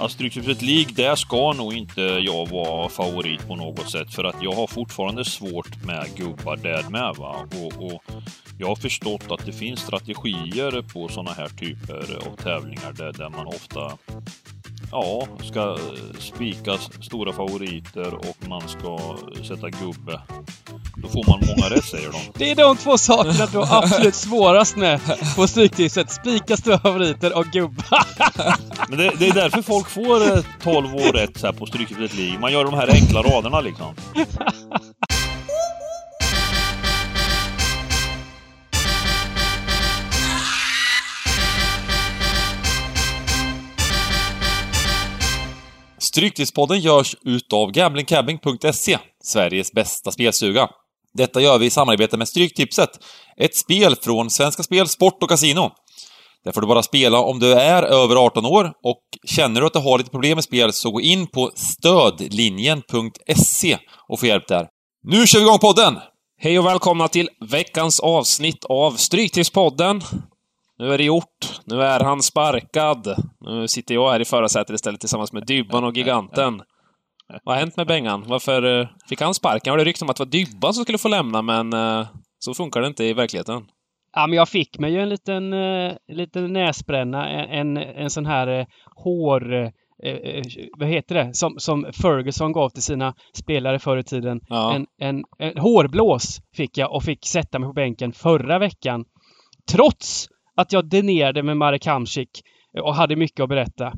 Alltså Stryktipset League, där ska nog inte jag vara favorit på något sätt för att jag har fortfarande svårt med gubbar där med va. Och, och jag har förstått att det finns strategier på sådana här typer av tävlingar där, där man ofta ja, ska eh, spika stora favoriter och man ska sätta gubbe. Då får man många rätt, säger de. Det är de två sakerna du har absolut svårast med på Stryktipset. Spika favoriter och gubbar. Men det, det, är därför folk får eh, 12 år rätt här på Stryktipset League. Man gör de här enkla raderna liksom. Stryktipspodden görs utav gamblingcabbing.se, Sveriges bästa spelstuga. Detta gör vi i samarbete med Stryktipset, ett spel från Svenska Spel, Sport och Casino. Där får du bara spela om du är över 18 år och känner du att du har lite problem med spel så gå in på stödlinjen.se och få hjälp där. Nu kör vi igång podden! Hej och välkomna till veckans avsnitt av Stryktipspodden. Nu är det gjort. Nu är han sparkad. Nu sitter jag här i förarsätet istället tillsammans med Dybban och Giganten. Vad har hänt med Bengan? Varför eh, fick han sparken? Var det rykte om att det var Dybban som skulle få lämna, men eh, så funkar det inte i verkligheten. Ja, men jag fick mig ju en liten, uh, liten näsbränna, en, en sån här uh, hår... Uh, vad heter det? Som, som Ferguson gav till sina spelare förr i tiden. Ja. En, en, en hårblås fick jag och fick sätta mig på bänken förra veckan. Trots att jag denerade med Marek Hamsik och hade mycket att berätta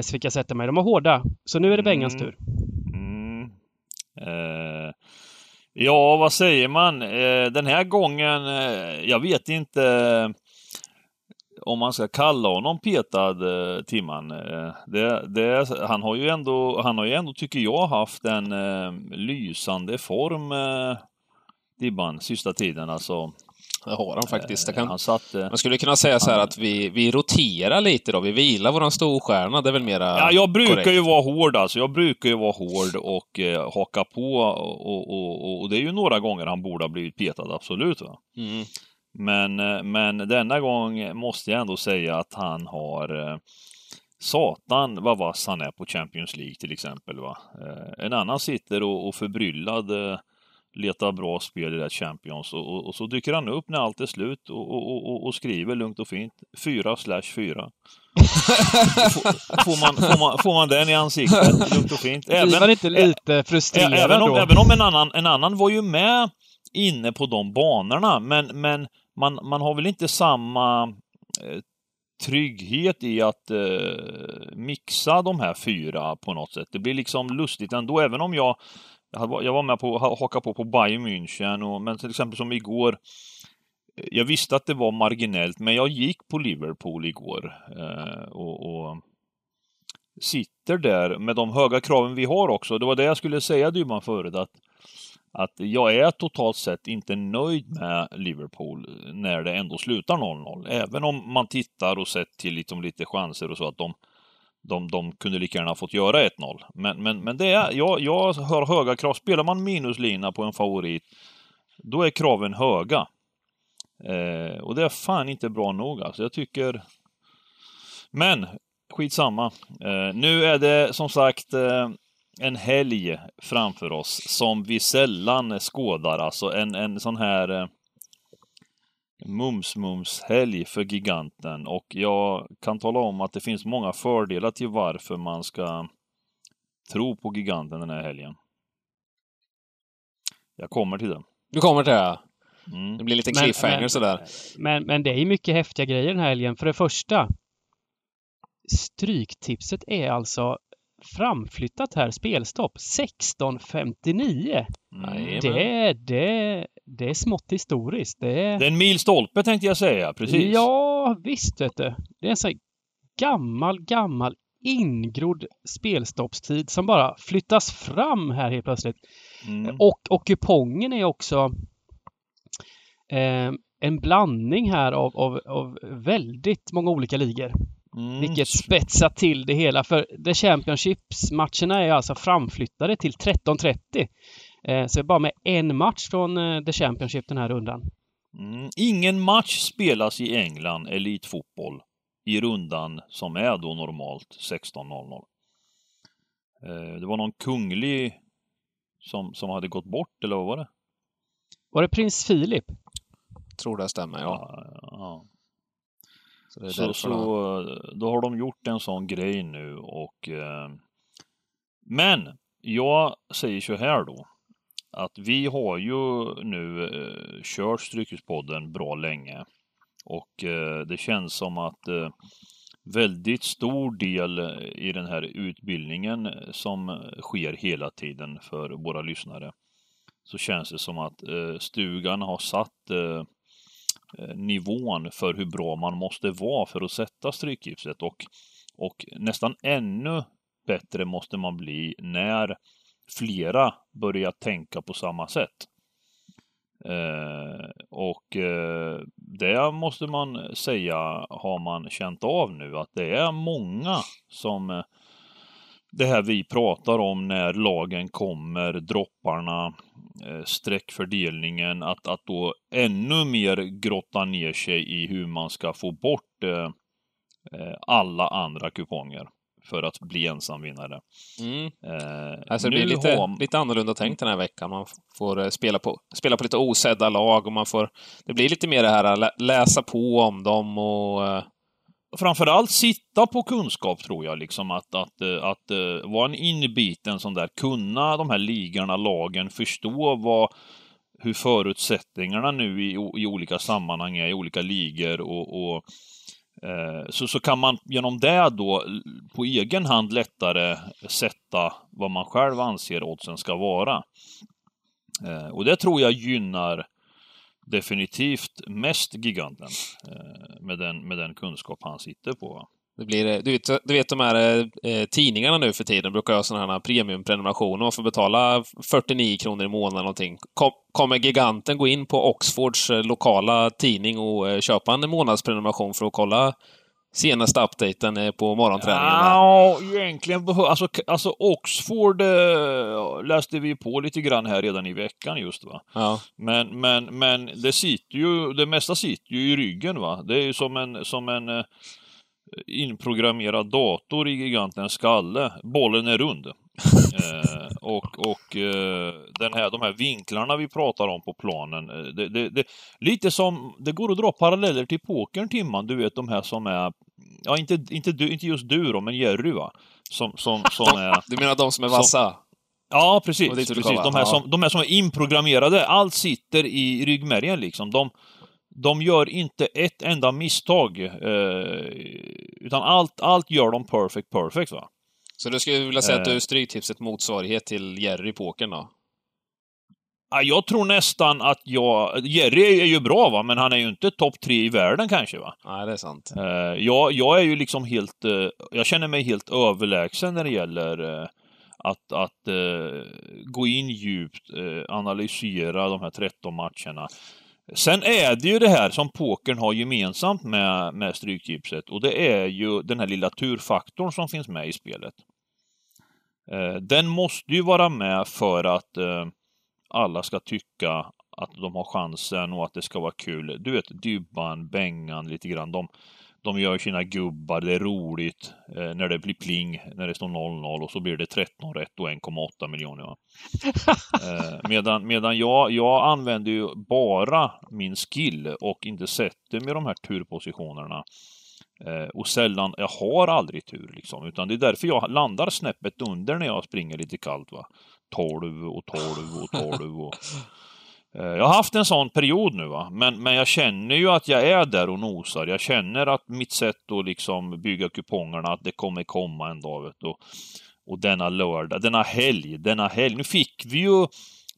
så fick jag sätta mig. De var hårda. Så nu är det Bengans Mm. tur. Eh, ja, vad säger man? Eh, den här gången, eh, jag vet inte eh, om man ska kalla honom petad, eh, Timman. Eh, det, det, han har ju ändå, han har ju ändå, tycker jag, haft en eh, lysande form, eh, Dibban, sista tiden. Alltså, det har han faktiskt. Eh, kan... Han satte... Man skulle kunna säga så här att vi, vi roterar lite då. Vi vilar våran storstjärna. Det är väl mera Ja, jag brukar korrekt. ju vara hård alltså. Jag brukar ju vara hård och eh, haka på och, och, och, och det är ju några gånger han borde ha blivit petad, absolut. Va? Mm. Men, eh, men denna gång måste jag ändå säga att han har eh, Satan vad vass han är på Champions League till exempel. Va? Eh, en annan sitter och, och förbryllad eh, letar bra spel i det Champions och, och, och så dyker han upp när allt är slut och, och, skriver lugnt och fint 4 slash 4. får, man, får, man, får man den i ansiktet lugnt och fint. Blir man inte lite frustrerad Ä- även om, då? även om en annan, en annan var ju med inne på de banorna, men, men man, man har väl inte samma eh, trygghet i att eh, mixa de här fyra på något sätt. Det blir liksom lustigt ändå, även om jag jag var med på att haka på på Bayern München, och, men till exempel som igår eh, jag visste att det var marginellt, men jag gick på Liverpool igår eh, och, och sitter där med de höga kraven vi har också. Det var det jag skulle säga Dybban förut, att, att jag är totalt sett inte nöjd med Liverpool när det ändå slutar 0-0. Även om man tittar och sett till liksom lite chanser och så att de, de, de kunde lika gärna fått göra 1-0. Men, men, men det är, jag, jag har höga krav. Spelar man minuslina på en favorit, då är kraven höga. Eh, och det är fan inte bra nog alltså. Jag tycker... Men, skitsamma. Eh, nu är det som sagt eh, en helg framför oss som vi sällan skådar. Alltså en, en sån här eh, mums-mums-helg för giganten. Och jag kan tala om att det finns många fördelar till varför man ska tro på giganten den här helgen. Jag kommer till det. Du kommer till det? Mm. Det blir lite cliffhanger men- sådär. Men, men det är ju mycket häftiga grejer den här helgen. För det första, Stryktipset är alltså framflyttat här, spelstopp, 16.59. Jajamän. Det, det, det är smått historiskt. Det är... Det är en milstolpe tänkte jag säga, precis. Ja, visst vet du. Det är en sån här gammal, gammal ingrodd spelstoppstid som bara flyttas fram här helt plötsligt. Mm. Och, och kupongen är också eh, en blandning här av, av, av väldigt många olika ligor. Mm. Vilket spetsar till det hela. För The Championships-matcherna är alltså framflyttade till 13.30. Eh, så bara med en match från eh, The Championship den här rundan. Mm. Ingen match spelas i England, elitfotboll, i rundan som är då normalt 16.00. Eh, det var någon kunglig som, som hade gått bort, eller vad var det? Var det prins Filip? Tror det stämmer, ja. Ja, ja. Så det är Så, så han- då har de gjort en sån grej nu och... Eh, men jag säger så här då. Att vi har ju nu eh, kört Strykespodden bra länge. Och eh, det känns som att eh, väldigt stor del eh, i den här utbildningen eh, som sker hela tiden för våra lyssnare. Så känns det som att eh, stugan har satt eh, eh nivån för hur bra man måste vara för att sätta strykgipset och, och nästan ännu bättre måste man bli när flera börjar tänka på samma sätt. Eh, och eh, det måste man säga har man känt av nu att det är många som eh, det här vi pratar om när lagen kommer, dropparna, eh, streckfördelningen, att, att då ännu mer grotta ner sig i hur man ska få bort eh, eh alla andra kuponger för att bli ensamvinnare. Mm. Eh, Alltså det blir lite, har- lite annorlunda tänkt den här veckan. Man får eh, spela på, spela på lite osedda lag och man får... Det blir lite mer det här att lä- läsa på om dem och... eh, framförallt sitta på kunskap tror jag, liksom att, att, eh, att, att vara en inbiten sån där, kunna de här ligorna, lagen, förstå vad, hur förutsättningarna nu i, i olika sammanhang är, i olika ligor och, och eh, så, så kan man genom det då på egen hand lättare sätta vad man själv anser oddsen ska vara. Eh, och det tror jag gynnar definitivt mest giganten eh, med, den, med den kunskap han sitter på. Det blir, eh, du, vet, du vet de här eh, tidningarna nu för tiden brukar ha sådana här premiumprenumerationer. Man får betala 49 kronor i månaden någonting. Kom, kommer giganten gå in på Oxfords eh, lokala tidning och eh, köpa en månadsprenumeration för att kolla senaste updaten eh, på morgonträningen? Ja, egentligen alltså, alltså Oxford eh, läste vi på lite grann här redan i veckan just va. Ja. Men, men, men det sitter ju, det mesta sitter ju i ryggen va. Det är ju som en, som en eh, inprogrammerad dator i gigantens skalle. Bollen är rund. eh, och och eh, den här, de här vinklarna vi pratar om på planen. eh, Det, det, det, lite som, det går att dra paralleller till pokern Timman. Du vet de här som är, ja inte, inte, du, inte just du då, men Jerry va. Som, som, som är... Du menar de som är vassa? Ja, precis. Precis. De, här som, de här som är inprogrammerade, allt sitter i ryggmärgen liksom. De, de gör inte ett enda misstag. Eh, utan allt, allt gör de perfect, perfect va. Så du skulle vilja säga att du Eh. är Stryktipset motsvarighet till Jerry i pokern då? Ja, jag tror nästan att jag... Jerry är ju bra va, men han är ju inte topp tre i världen kanske va. Nej, det är sant. Eh, jag, jag är ju liksom helt... eh, jag känner mig helt överlägsen när det gäller eh, att, att gå in djupt, analysera de här 13 matcherna. Sen är det ju det här som pokern har gemensamt med, med Stryktipset och det är ju den här lilla turfaktorn som finns med i spelet. Den måste ju vara med för att alla ska tycka att de har chansen och att det ska vara kul. Du vet, Dybban, Bengan lite grann. De, de gör sina gubbar, det är roligt eh, när det blir pling, när det står 0-0 och så blir det 13 rätt och 1,8 miljoner. Va? eh, medan medan jag, jag använder ju bara min skill och inte sätter med de här turpositionerna. Eh, och sällan, jag har aldrig tur liksom, utan det är därför jag landar snäppet under när jag springer lite kallt. va 12 och 12 och 12 och... Eh, Jag har haft en sån period nu va, men, men jag känner ju att jag är där och nosar. Jag känner att mitt sätt att liksom bygga kupongerna, att det kommer komma en dag vet du. Och, och denna lördag, denna helg, denna helg. Nu fick vi ju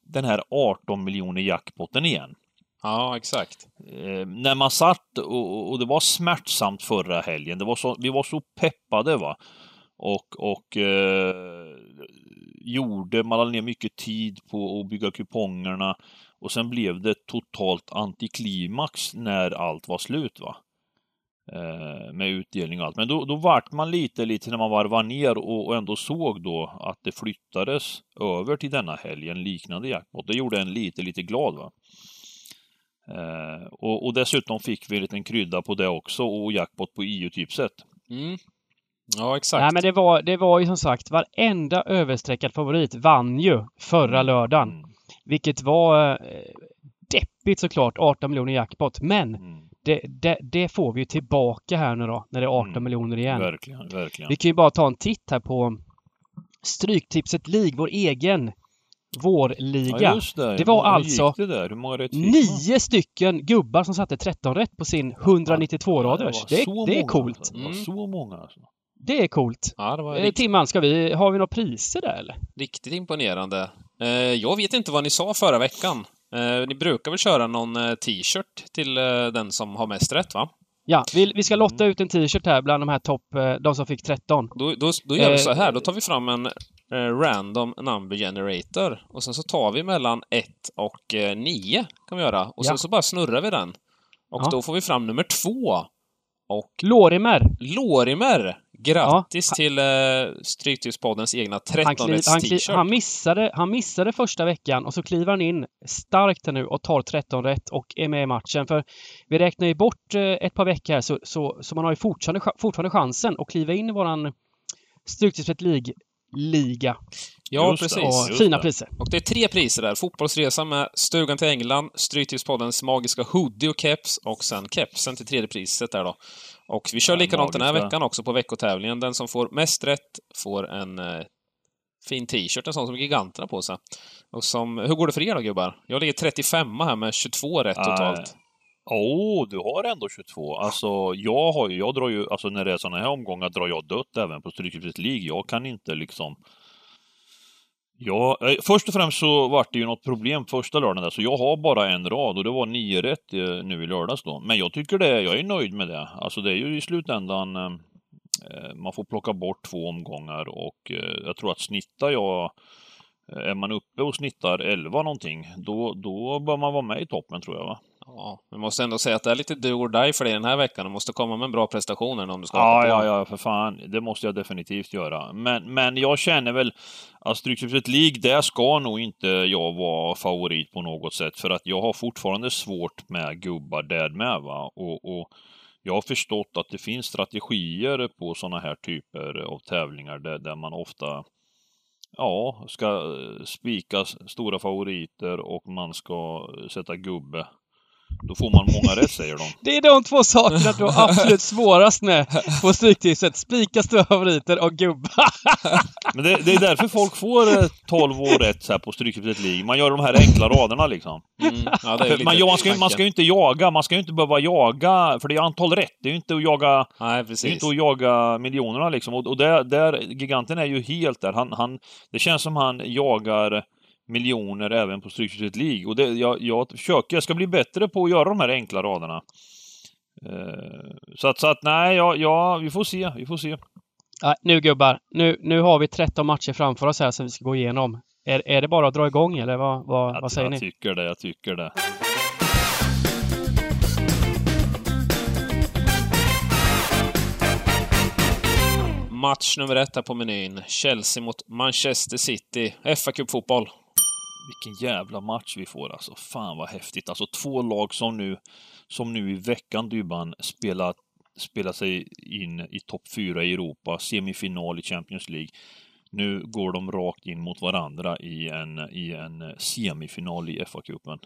den här 18 miljoner jackpotten igen. Ja, exakt. Eh, när man satt och, och det var smärtsamt förra helgen. Det var så, vi var så peppade va. Och, och eh, gjorde, man lade ner mycket tid på att bygga kupongerna. Och sen blev det totalt antiklimax när allt var slut va. Eh, med utdelning och allt. Men då, då vart man lite, lite när man varvade ner och, och ändå såg då att det flyttades över till denna helg, en liknande jackpot. Det gjorde en lite, lite glad va. Eh, och, och dessutom fick vi en liten krydda på det också och jackpot på EU-tipset. Mm. Ja, exakt. Nej, men det var, det var ju som sagt varenda överstreckad favorit vann ju förra lördagen. Mm. Vilket var eh, deppigt såklart, 18 miljoner jackpot. Men Mm. det, det, det får vi ju tillbaka här nu då, när det är 18 Mm. miljoner igen. Verkligen, verkligen. Vi kan ju bara ta en titt här på Stryktipset League, vår egen vårliga. Ja, just det. Det var Hur alltså det där? Hur många rätt fick man? Nio stycken gubbar som satte 13 rätt på sin 192-raders. var Det, så det är coolt. alltså. Det var Mm. så många alltså. Det är coolt. Ja, det var Eh, riktigt, Timman, ska vi, har vi några priser där eller? riktigt imponerande. Eh, jag vet inte vad ni sa förra veckan. Eh, ni brukar väl köra någon t-shirt till den som har mest rätt, va? Ja, vi, vi ska lotta ut en t-shirt här bland de här topp, de som fick 13. Då, då, då gör vi så här, då tar vi fram en random number generator och sen så tar vi mellan 1 och eh, 9 kan vi göra. Och Ja. sen så bara snurrar vi den. Och Ja. då får vi fram nummer 2. Och Lorimer, Lorimer! Grattis till eh, Stryktipspoddens egna han, kliv, 13-rätts han, t-shirt. han, missade, han missade första veckan och så kliver han in starkt här nu och tar 13 rätt och är med i matchen. För vi räknar ju bort eh, ett par veckor här så, så, så man har ju fortfarande, fortfarande chansen att kliva in i våran Stryktipset League-liga. Ja, Just precis. Och just fina det. priser. Och det är tre priser där. Fotbollsresa med Stugan till England, Stryktipspoddens magiska hoodie och keps och sen kepsen till tredje priset där då. Och vi kör Ja, likadant den här veckan också på veckotävlingen. Den som får mest rätt får en eh, fin t-shirt, en sån som giganterna på sig. Och som, hur går det för er då gubbar? Jag ligger 35 här med 22 rätt Nej. totalt. Åh, oh, du har ändå 22. Alltså, jag har ju, jag drar ju, alltså när det är sådana här omgångar drar jag dött även på Stryktipset League. Jag kan inte liksom... Ja, eh, först och främst så vart det ju något problem första lördagen där, så jag har bara en rad och det var nio rätt eh, nu i lördags då. Men jag tycker det, jag är nöjd med det. Alltså det är ju i slutändan, eh, eh, man får plocka bort två omgångar och eh, jag tror att snittar jag eh, är man uppe och snittar 11 någonting, då, då bör man vara med i toppen tror jag va? Ja, vi måste ändå säga att det är lite do or die för dig den här veckan. Du måste komma med en bra prestation om du ska Ja, ja, ja, för fan. Det måste jag definitivt göra. Men, men jag känner väl att Stryktipset League, där ska nog inte jag vara favorit på något sätt. För att jag har fortfarande svårt med gubbar där med. Va? Och, och jag har förstått att det finns strategier på sådana här typer av tävlingar där, där man ofta ja, ska spika stora favoriter och man ska sätta gubbe. Då får man många rätt, säger de. Det är de två sakerna du har absolut svårast med på Stryktipset. Spika favoriter och gubbar. Men det, det är därför folk får eh, 12 år rätt så här på Stryktipset League. Man gör de här enkla raderna liksom. Mm, ja, man, ska, ju- man ska ju inte jaga, man ska ju inte behöva jaga, för det är antal rätt. Det är ju inte att jaga, Nej, det är precis. inte att jaga miljonerna liksom. Och, och där, där, giganten är ju helt där. Han, han, det känns som han jagar miljoner även på Stryktipset League. Och det, jag, jag försöker, jag ska bli bättre på att göra de här enkla raderna. Eh, så att, så att nej, ja, ja, vi får se, vi får se. Nej, nu gubbar. Nu, nu har vi 13 matcher framför oss här som vi ska gå igenom. Är, är det bara att dra igång eller vad, vad, Jag, vad säger jag ni? tycker det, jag tycker det. Match nummer ett här på menyn. Chelsea mot Manchester City. fa Cup-fotboll. Vilken jävla match vi får alltså. Fan vad häftigt. Alltså två lag som nu, som nu i veckan, Dybban, spelar, spelar sig in i topp fyra i Europa, semifinal i Champions League. Nu går de rakt in mot varandra i en, i en semifinal i FA-cupen.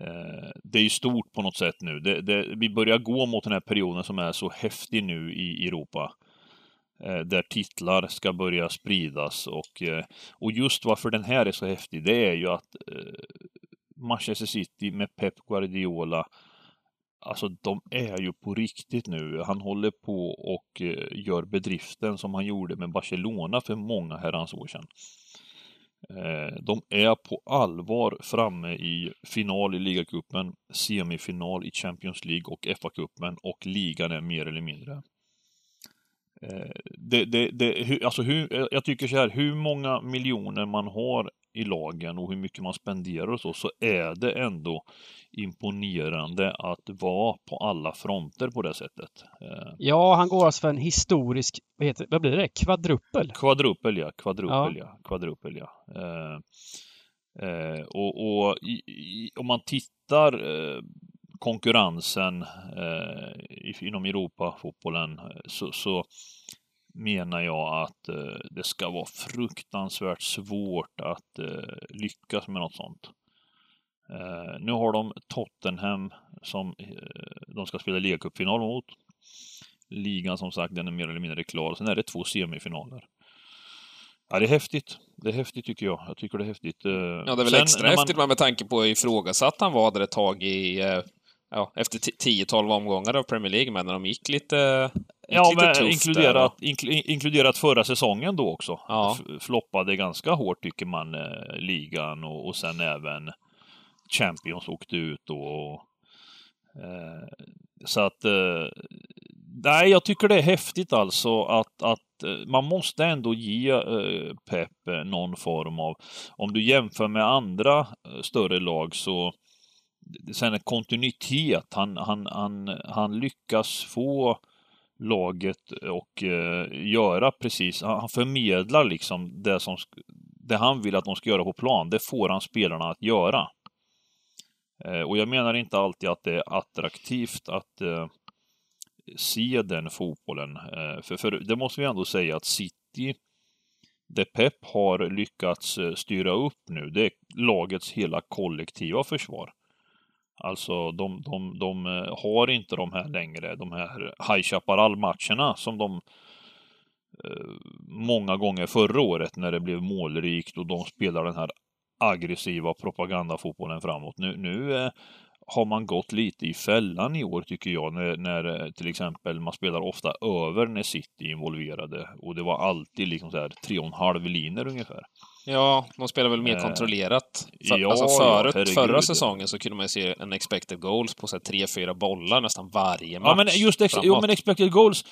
Eh, det är ju stort på något sätt nu. Det, det, vi börjar gå mot den här perioden som är så häftig nu i Europa. Eh, där titlar ska börja spridas och, eh, och just varför den här är så häftig, det är ju att eh, Manchester City med Pep Guardiola, alltså de är ju på riktigt nu. Han håller på och gör bedriften som han gjorde med Barcelona för många herrans år sedan. De är på allvar framme i final i ligacupen, semifinal i Champions League och FA-cupen och ligan är mer eller mindre det, det, det, hur, alltså hur, jag tycker så här, hur många miljoner man har i lagen och hur mycket man spenderar och så, så är det ändå imponerande att vara på alla fronter på det sättet. Eh, Ja, han går alltså för en historisk, vad, heter, vad blir det? Kvadrupel? Kvadrupel ja, kvadrupel ja, kvadrupel ja. Eh, eh, och och i, i, om man tittar eh, konkurrensen eh, inom Europafotbollen eh, så, så menar jag att eh, det ska vara fruktansvärt svårt att eh, lyckas med något sånt. Eh, nu har de Tottenham som eh, de ska spela ligacupfinal mot. Ligan som sagt, den är mer eller mindre klar. Sen är det två semifinaler. Ja, det är häftigt. Det är häftigt tycker jag. Jag tycker det är häftigt. Ja, det är väl Sen extra man- häftigt med tanke på hur ifrågasatt han var där ett tag i, ja, efter 10-12 omgångar av Premier League, men när de gick lite, gick Ja, lite men inkluderat, inkl- inkluderat förra säsongen då också. Ja. Floppade ganska hårt tycker man, eh, ligan och, och sen även Champions åkte ut då. Och, eh, så att, eh, nej, jag tycker det är häftigt alltså att, att eh, man måste ändå ge eh, Pep någon form av, om du jämför med andra större lag så sen kontinuitet. Han, han, han, han lyckas få laget och eh, göra precis, han, förmedlar liksom det som det han vill att de ska göra på plan, det får han spelarna att göra. Eh, och jag menar inte alltid att det är attraktivt att eh, se den fotbollen. Eh, för, för det måste vi ändå säga att City, det Pep har lyckats eh, styra upp nu, det är lagets hela kollektiva försvar. Alltså de, de, de eh, har inte de här längre, de här High Chaparral-matcherna som de eh, många gånger förra året när det blev målrikt och de spelar den här aggressiva propagandafotbollen framåt. Nu, nu eh, har man gått lite i fällan i år tycker jag när, när eh, till exempel man spelar ofta över när City är involverade och det var alltid liksom så här tre och en halv linjer ungefär. Ja, de spelar väl mer Eh, kontrollerat. För, ja, alltså ja, förut, herregud. förra säsongen så kunde man ju se en expected goals på så här tre, fyra bollar nästan varje match. Ja men just ex, jo, men expected goals,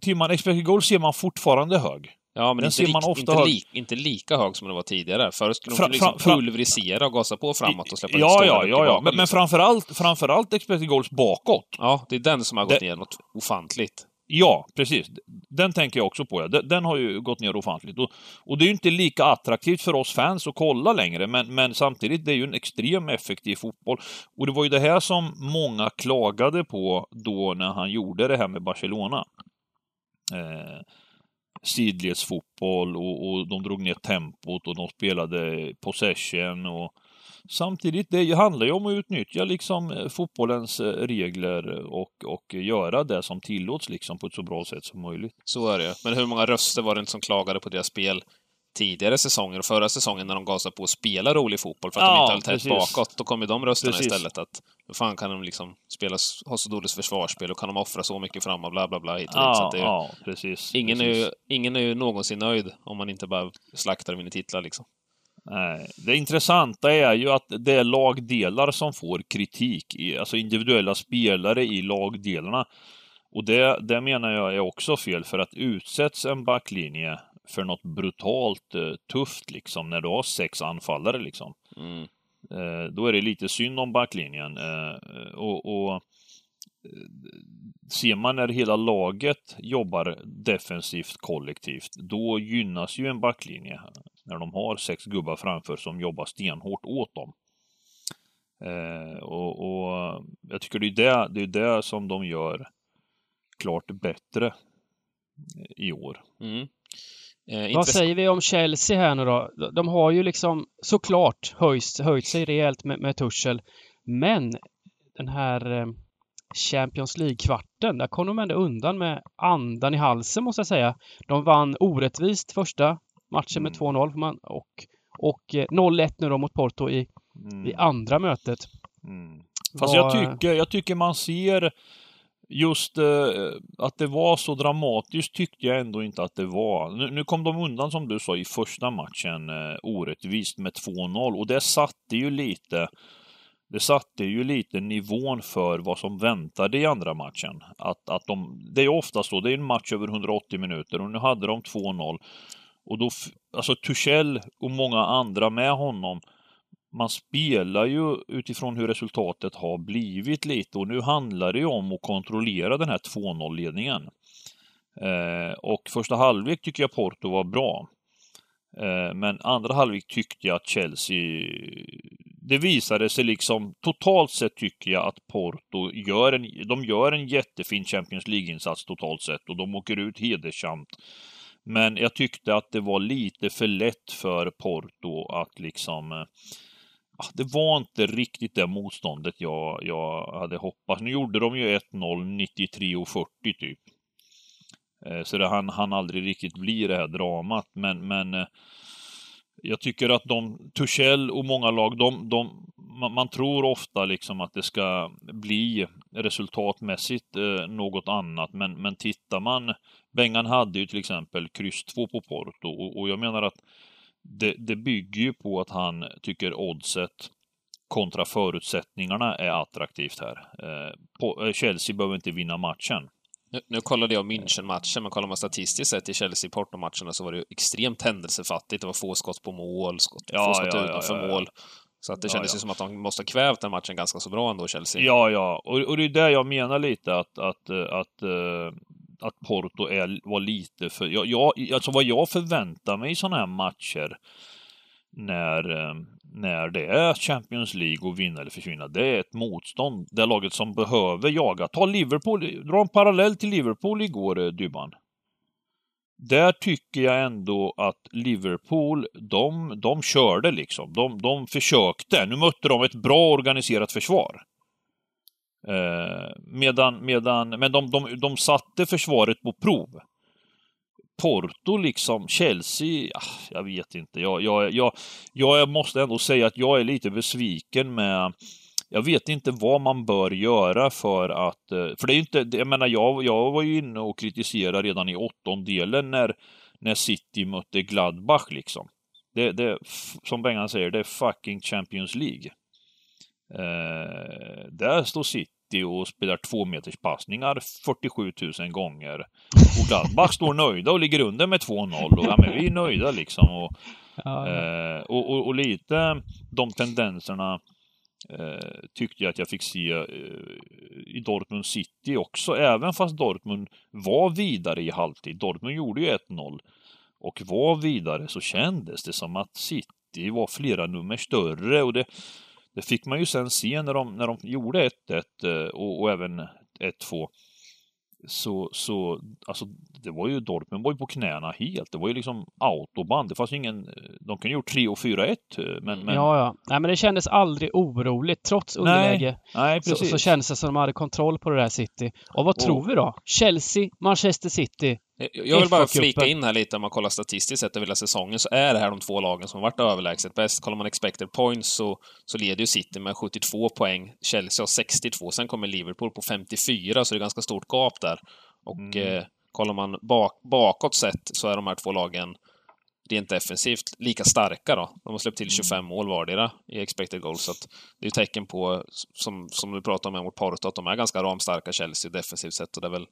Timman, expected goals ser man fortfarande hög. Ja, men Den inte, man ofta inte, li, inte lika hög som det var tidigare. Förut skulle de Fra- kunna liksom fra- pulverisera och gasa på framåt och släppa in Ja, stora ja, ja, ja. Men, men liksom. framförallt, framförallt expected goals bakåt. Ja, det är den som har gått Det- ner något ofantligt. Ja, precis. Den tänker jag också på. Ja. Den, den har ju gått ner ofantligt. Och, och det är ju inte lika attraktivt för oss fans att kolla längre, men, men samtidigt, det är ju en extrem effektiv fotboll. Och det var ju det här som många klagade på då när han gjorde det här med Barcelona. Eh, sidledsfotboll och, och de drog ner tempot och de spelade possession och Samtidigt, det handlar ju om att utnyttja liksom eh, fotbollens eh, regler och, och göra det som tillåts liksom på ett så bra sätt som möjligt. Så är det Men hur många röster var det inte som klagade på deras spel tidigare säsonger och förra säsongen när de gasade på att spela rolig fotboll för att Ja, de inte höll tätt precis. bakåt. Då kom ju de rösterna Precis. istället att hur fan kan de liksom spela, ha så dåligt försvarsspel och kan de offra så mycket fram och bla bla bla hit och dit. Så Ja, att det, ja, precis. ingen, är precis. ju, ingen är ju någonsin nöjd om man inte bara slaktar och vinner titlar liksom. Nej. Det intressanta är ju att det är lagdelar som får kritik, alltså individuella spelare i lagdelarna. Och det, det menar jag är också fel, för att utsätts en backlinje för något brutalt eh, tufft, liksom, när du har sex anfallare, liksom, Mm. eh, då är det lite synd om backlinjen. Eh, och, och eh, ser man när hela laget jobbar defensivt kollektivt, då gynnas ju en backlinje när de har sex gubbar framför som jobbar stenhårt åt dem. Eh, och, och jag tycker det är det, det är det som de gör klart bättre i år. Mm. Eh, Vad säger vi om Chelsea här nu då? De- De har ju liksom såklart höjt, höjt sig rejält med, med Tuchel. Men den här eh, Champions League-kvarten, där kom de ändå undan med andan i halsen måste jag säga. De vann orättvist första matchen med Mm. 2-0 får man- och, och eh, 0-1 nu då mot Porto i, Mm. i andra mötet. Mm. Fast jag Vad- tycker, jag tycker man ser just eh, att det var så dramatiskt tyckte jag ändå inte att det var. Nu, nu kom de undan som du sa i första matchen eh, orättvist med 2-0 och det satte ju lite det satte ju lite nivån för vad som väntade i andra matchen. Att, att de, det är ofta så, det är en match över 180 minuter och nu hade de 2-0. Och då, alltså Tuchel och många andra med honom, man spelar ju utifrån hur resultatet har blivit lite och nu handlar det ju om att kontrollera den här 2-0-ledningen. Eh, och första halvlek tycker jag Porto var bra. Eh, men andra halvlek tyckte jag att Chelsea, det visade sig liksom, totalt sett tycker jag att Porto gör en, de gör en jättefin Champions League-insats totalt sett och de åker ut hedersamt. Men jag tyckte att det var lite för lätt för Porto att liksom eh, ah, det var inte riktigt det motståndet jag, jag hade hoppats. Nu gjorde de ju 1-0 93 och 40 typ. Eh, så det han, han aldrig riktigt bli det här dramat. Men, men eh, jag tycker att de, Tuchel och många lag, de, de, man, man, tror ofta liksom att det ska bli resultatmässigt något annat. Men, men tittar man, Bengan hade ju till exempel kryss 2 på Porto och, och jag menar att det, det bygger ju på att han tycker oddset kontra förutsättningarna är attraktivt här. Eh, på, eh, Chelsea behöver inte vinna matchen. Nu, nu kollade jag München-matchen, men kollar man statistiskt sett i Chelsea-Porto-matcherna så var det ju extremt händelsefattigt. Det var få skott på mål, skott, ja, få skott ja, utanför ja, mål. Så att det kändes ju som att de måste ha kvävt den matchen ganska så bra ändå, Chelsea. Ja, ja, och, och det är det jag menar lite att, att, att, uh, att Porto är, var lite för... Jag, jag, alltså vad jag förväntar mig i sådana här matcher när, eh, när det är Champions League och vinna eller försvinna, det är ett motstånd. Det laget som behöver jaga. Ta Liverpool, dra en parallell till Liverpool igår, eh, Dybban. Där tycker jag ändå att Liverpool, de, de körde liksom. De, de försökte. Nu mötte de ett bra organiserat försvar. Eh, medan, medan, men de, de, de satte försvaret på prov. Porto liksom, Chelsea, ah, jag vet inte. Jag, jag, jag, jag måste ändå säga att jag är lite besviken med jag vet inte vad man bör göra för att... Eh, för det är inte... Jag menar, jag, jag var ju inne och kritiserade redan i åttondelen när, när City mötte Gladbach liksom. Det, det, som Bengan säger, det är fucking Champions League. Eh, där står City och spelar två meters passningar 47 000 gånger. Och Gladbach står nöjda och ligger under med 2-0. Och ja, men vi är nöjda liksom. Och, eh, och, och, och, lite de tendenserna eh, tyckte jag att jag fick se eh, i Dortmund City också, även fast Dortmund var vidare i halvtid. Dortmund gjorde ju 1-0 och var vidare så kändes det som att City var flera nummer större och det, det fick man ju sen se när de, när de gjorde 1-1 eh, och, och även 1-2 så, så alltså, det var ju Dortmund var ju på knäna helt. Det var ju liksom autobahn. Det fanns ingen... De kunde gjort 3 och 4-1. Men, men... Ja, ja. Nej, men det kändes aldrig oroligt. Trots underläge nej, nej, så, så kändes det som de hade kontroll på det där City. Och vad och... tror vi då? Chelsea, Manchester City, jag vill bara flika in här lite, om man kollar statistiskt sett över hela säsongen, så är det här de två lagen som har varit överlägset bäst. Kollar man expected points så, så leder ju City med 72 poäng, Chelsea har 62, sen kommer Liverpool på 54, så det är ganska stort gap där. Och mm. eh, kollar man bak, bakåt sett så är de här två lagen rent defensivt lika starka då. De har släppt till 25 mm. mål vardera i expected goals, så det är tecken på, som, som du pratade om mot Porto, att de är ganska ramstarka, Chelsea, defensivt sett, och det är väl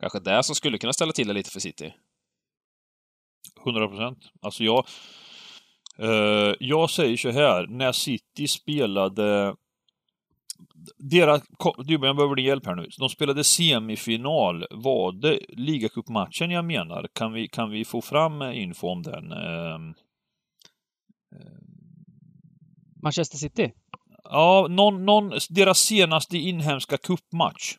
kanske det som skulle kunna ställa till det lite för City. 100 procent. Alltså jag... Uh, jag säger så här, när City spelade... Deras, du, jag behöver din hjälp här nu. De spelade semifinal. Var det ligacupmatchen jag menar? Kan vi, kan vi få fram info om den? Uh, Manchester City? Ja, någon, någon, deras senaste inhemska cupmatch.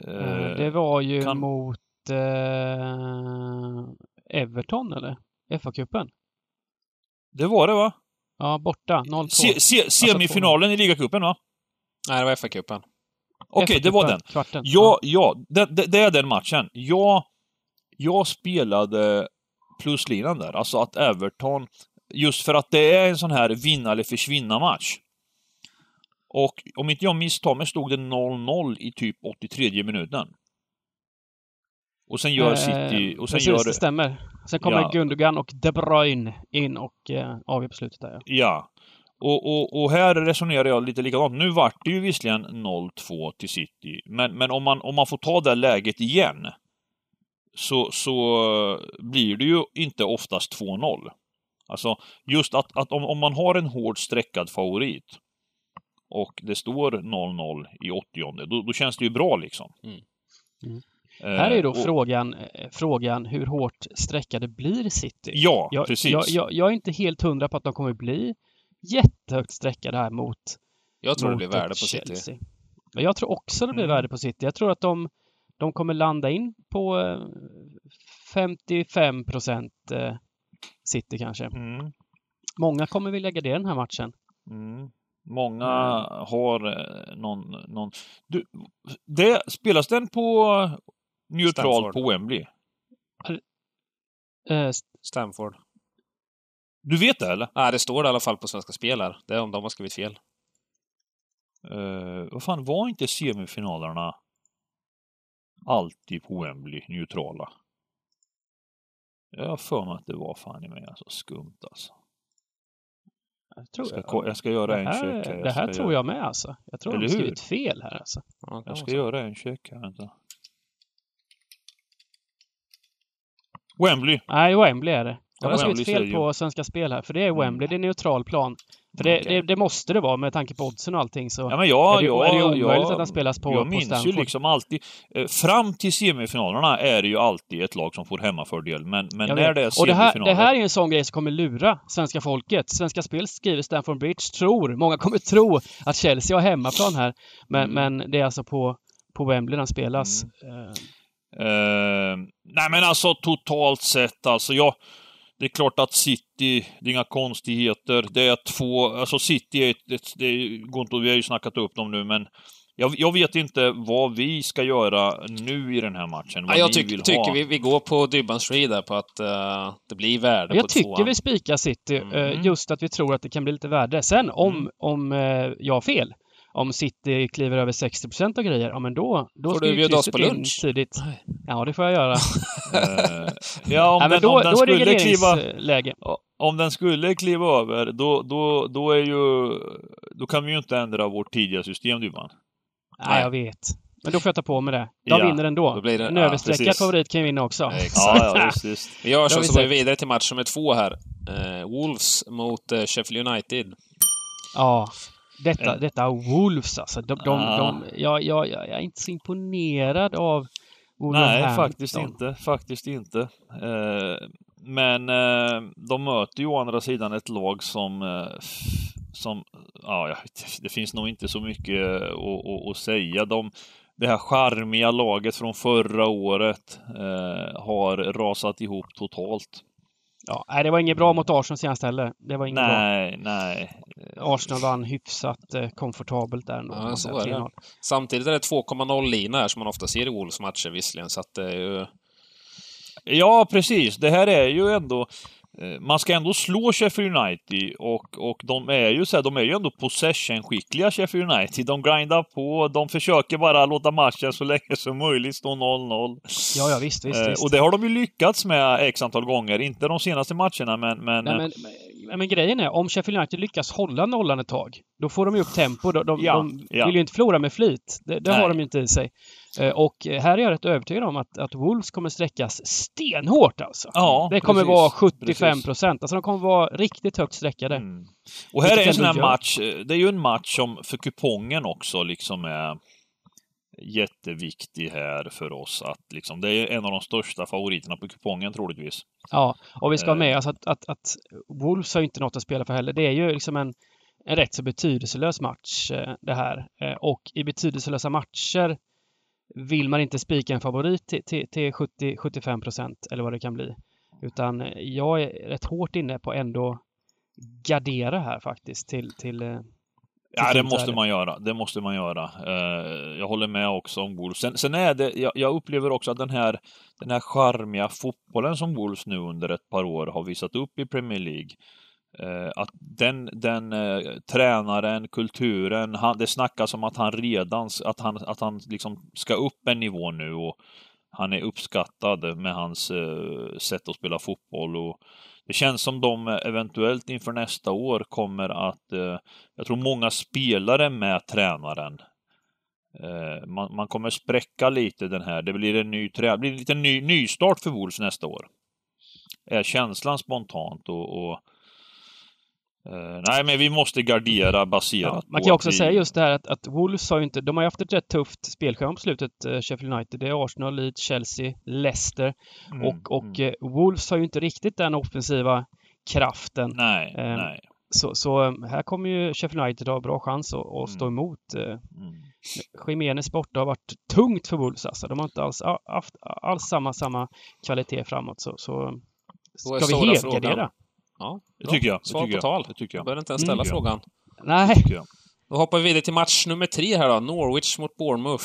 Eh, det var ju kan... mot eh, Everton eller? FA-cupen? Det var det va? Ja, borta. 0-2. Se, se, semifinalen i ligacupen va? Nej, det var FA-cupen. Okej, okay, det var den. Kvarten. Ja, ja, det, det, det, är den matchen. Jag, jag spelade pluslinan där, alltså att Everton, just för att det är en sån här vinna eller försvinna match. Och om inte jag misstar mig stod det 0-0 i typ 83 minuten. Och sen gör City... Och sen precis, gör... det stämmer. Sen kommer ja. Gundogan och De Bruyne in och eh, avgör på slutet där. Ja. ja. Och, och, och här resonerar jag lite likadant. Nu vart det ju visserligen 0-2 till City, men, men om, man, om man får ta det läget igen så, så blir det ju inte oftast 2-0. Alltså, just att, att om, om man har en hårt streckad favorit och det står 0-0 i 80 då, då känns det ju bra liksom. Mm. Mm. Eh, Här är då och, frågan, eh, frågan hur hårt sträckade blir City? Ja, jag, precis. Jag, jag, jag, är inte helt hundra på att de kommer bli. jättehögt sträckade här mot Jag tror det mot blir ett värde på City. Chelsea. Men Jag tror också det blir Mm. värde på City. Jag tror att de, de kommer landa in på eh, 55 procent eh, City kanske. Mm. Många kommer vilja gardera den här matchen. Mm. Många har eh, någon... någon... Du, det, spelas den på neutralt på Wembley? Eh, Stamford. Du vet det eller? Nej, det står det i alla fall på Svenska Spel här. Det är om de har skrivit fel. Uh, vad fan, var inte semifinalerna alltid på Wembley neutrala? Jag har för mig att det var fan i mig alltså skumt alltså. Jag Jag ska, jag. jag ska göra en här, här. det här tror jag med alltså. Jag tror de Eller har hur? skrivit fel här alltså. Ja, Jag ska göra en här. Vänta. Wembley. Nej, Wembley är det. De Ja, har skrivit fel på Svenska Spel här. För det är Mm. Wembley, det är neutral plan. För det, Okej. det, det måste det vara med tanke på oddsen och allting. Så Ja, men jag, är det, jag, är det omöjligt jag, att den spelas på, jag på minns ju Stamford. liksom alltid, eh, fram till semifinalerna är det ju alltid ett lag som får hemmafördel. Men, men när det är och det här, semifinaler... det här är en sån grej som kommer lura svenska folket. Svenska Spel skriver Stamford Bridge, tror, många kommer tro att Chelsea har hemmaplan här. Men, Mm. men det är alltså på, på Wembley den spelas. Eh, Eh, nej men alltså totalt sett alltså, jag... Det är klart att City, det är inga konstigheter. Det är två, alltså City är ett, ett det går inte, vi har ju snackat upp dem nu men jag, jag vet inte vad vi ska göra nu i den här matchen. Vad Ja, jag tyck, vill tycker ha. vi, vi går på Dybbans Reed där på att eh, det blir värde på jag tycker tvåan. vi spikar City, Mm. eh, just att vi tror att det kan bli lite värde. Sen om, Mm. om eh, jag har fel, om City kliver över 60 procent av grejer, ja men då, då Får ska du ju bjuda oss krysset på in lunch? Tidigt. Nej. Ja, det får jag göra. Eh, ja, om Nej, men den, då, om den då är det skulle kliva... regleringsläge. Om den skulle kliva över, då, då, då är ju... Då kan vi ju inte ändra vårt tidiga system, Dybban. Nej, jag vet. Men då får jag ta på mig det. De Ja, vinner ändå. då blir det- en ja, överstreckad precis. favorit kan ju vinna också. Exakt. Ja, ja, just, just. Vi gör så, vi så går vi vidare till match nummer två här. Eh, Wolves mot eh, Sheffield United. Ja. Detta, En- detta Wolves alltså. De, de, Ja. de, jag, jag, jag är inte så imponerad av Nej, Wolverhampton. faktiskt inte. Faktiskt inte. Eh, men eh, de möter ju å andra sidan ett lag som... Eh, som ja, det finns nog inte så mycket eh, att, att, att säga. De, det här charmiga laget från förra året eh, har rasat ihop totalt. Ja, nej, det var inget bra mot Arsenal senast heller. Det var inget Nej, nej. bra. Arsenal vann hyfsat eh, komfortabelt där. ändå, Ja, så är det. 3-0. Samtidigt är det 2,0-lina här som man ofta ser i Wolves matcher visserligen, så att det är ju... Ja, precis. Det här är ju ändå... eh, Man ska ändå slå Sheffield United och, och de är ju så här, de är ju ändå possession-skickliga Sheffield United. De grindar på, de försöker bara låta matchen så länge som möjligt stå 0-0. Ja, ja, visst, visst, Eh, visst. Och det har de ju lyckats med x antal gånger. Inte de senaste matcherna, men... men, Nej, men, men, men grejen är, om Sheffield United lyckas hålla nollan ett tag, då får de ju upp tempo. De, de, Ja, de ja. vill ju inte förlora med flit. Det, det har de ju inte i sig. Eh, Och eh, här är jag rätt övertygad om att, att Wolves kommer sträckas stenhårt alltså. Ja, det kommer precis, vara 75 precis. procent. Alltså de kommer vara riktigt högt sträckade. Mm. Och här är en sån här match, eh, det är ju en match som för kupongen också liksom är jätteviktig här för oss att liksom, det är en av de största favoriterna på kupongen troligtvis. Ja, och vi ska ha med oss att, att, att Wolves har inte något att spela för heller. Det är ju liksom en, en rätt så betydelselös match det här. Och i betydelselösa matcher vill man inte spika en favorit till, till, till 70-75 procent eller vad det kan bli. Utan eh, jag är rätt hårt inne på ändå gardera här faktiskt till, till eh, Ja, det måste man göra. Det måste man göra. Eh, jag håller med också om Wolves. Sen, sen är det, jag, jag upplever också att den här, den här charmiga fotbollen som Wolves nu under ett par år har visat upp i Premier League, Eh, att den, den eh, tränaren, kulturen, han, det snackas om att han redan, att han, att han liksom ska upp en nivå nu och han är uppskattad med hans eh, sätt att spela fotboll och det känns som de eventuellt inför nästa år kommer att eh, jag tror många spelare med tränaren. Eh, man, man kommer spräcka lite den här. Det blir en ny trä, blir en liten ny, nystart för Wolves nästa år. Är känslan spontant och, och eh, Nej, men vi måste gardera baserat Ja, man på kan att också vi... säga just det här att, att Wolves har ju inte, de har ju haft ett rätt tufft spelschema på slutet, eh, Sheffield United. Det är Arsenal, Leeds, Chelsea, Leicester Mm, och, och mm. eh, Wolves har ju inte riktigt den offensiva kraften. Nej, eh, nej. Så, så eh, här kommer ju Sheffield United ha bra chans att, att stå Mm. emot. Mm. Jiménez borta har varit tungt för Wolves alltså. De har inte alls haft alls samma, samma kvalitet framåt. Så, så ska vi helgardera? frågan. Ja, Det tycker jag. Det Svar tycker på jag. tal. Det tycker Jag behöver inte ens Mm. ställa jag. frågan. Nej, tycker jag. Då hoppar vi vidare till match nummer tre här då. Norwich mot Bournemouth.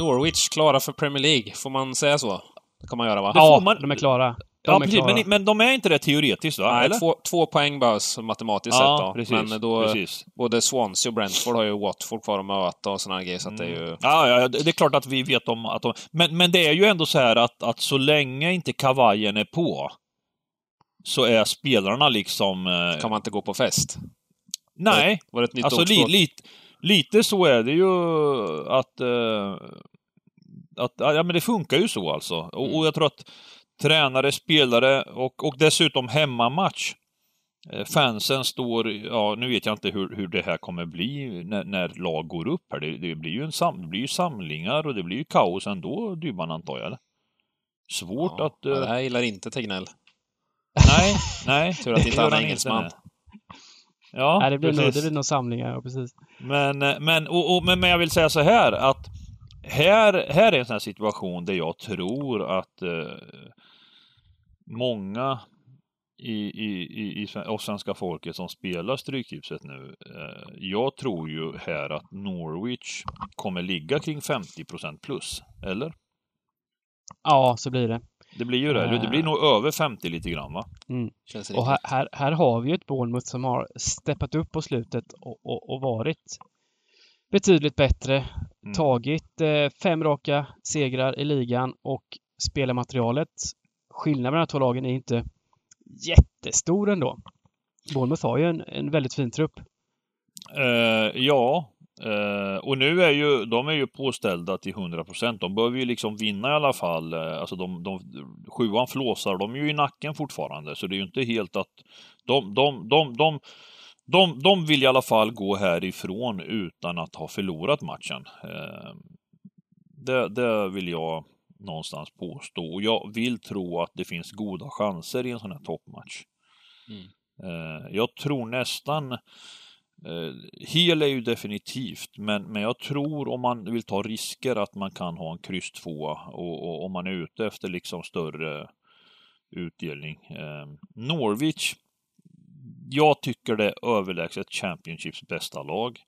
Norwich klara för Premier League. Får man säga så? Det kan man göra va? Ja, får man- de är klara. De Ja, är precis. klara. Men, men de är inte det teoretiskt, va? Nej, Eller? två, två poäng behövs matematiskt ja, sett då. precis. Men då, precis. både Swansea och Brentford har ju Watford kvar att möta och här grejer, så att det är ju... Ja, ja, det det är klart att vi vet om att de... Men, men det är ju ändå så här att, att så länge inte kavajen är på så är spelarna liksom... eh, Kan man inte gå på fest? Nej, Var det ett nytt alltså li, li, lite så är det ju att... eh, att ja, men det funkar ju så alltså. Och, Mm. och jag tror att tränare, spelare och, och dessutom hemmamatch. Eh, Fansen står, ja nu vet jag inte hur, hur det här kommer bli när, när lag går upp här. Det, det, blir ju en sam, det blir ju samlingar och det blir ju kaos ändå, Dybban antar jag. Svårt Ja, att... ja, det eh, här gillar inte Tegnell. Nej, nej. Tur att inte det gör han är engelsman. Ja, Nej, det blir, nog, precis. det blir nog samlingar, precis. Men, men, och, och, men, men jag vill säga så här att här, här är en sån här situation där jag tror att eh, många i, i, i, i av svenska folket som spelar Stryktipset nu, eh, jag tror ju här att Norwich kommer ligga kring 50% plus, eller? Ja, så blir det. Det blir ju det. Det blir nog över 50 lite grann va? Känns Och här, här, här har vi ju ett Bournemouth som har steppat upp på slutet och, och, och varit betydligt bättre. Mm. Tagit eh, fem raka segrar i ligan och spelarmaterialet. Skillnaden mellan de här två lagen är inte jättestor ändå. Bournemouth har ju en, en väldigt fin trupp. Eh, ja, eh, och nu är ju de är ju påställda till 100 procent. De behöver ju liksom vinna i alla fall. Eh, alltså de, de, sjuan flåsar de är ju i nacken fortfarande, så det är ju inte helt att de, de, de, de, de, de vill i alla fall gå härifrån utan att ha förlorat matchen. Eh, det, det vill jag någonstans påstå. Och jag vill tro att det finns goda chanser i en sån här toppmatch. Mm. Eh, jag tror nästan Eh, hel är ju definitivt, men, men jag tror om man vill ta risker att man kan ha en kryss 2 och, och om man är ute efter liksom större utdelning. Eh, Norwich, jag tycker det är överlägset Championships bästa lag.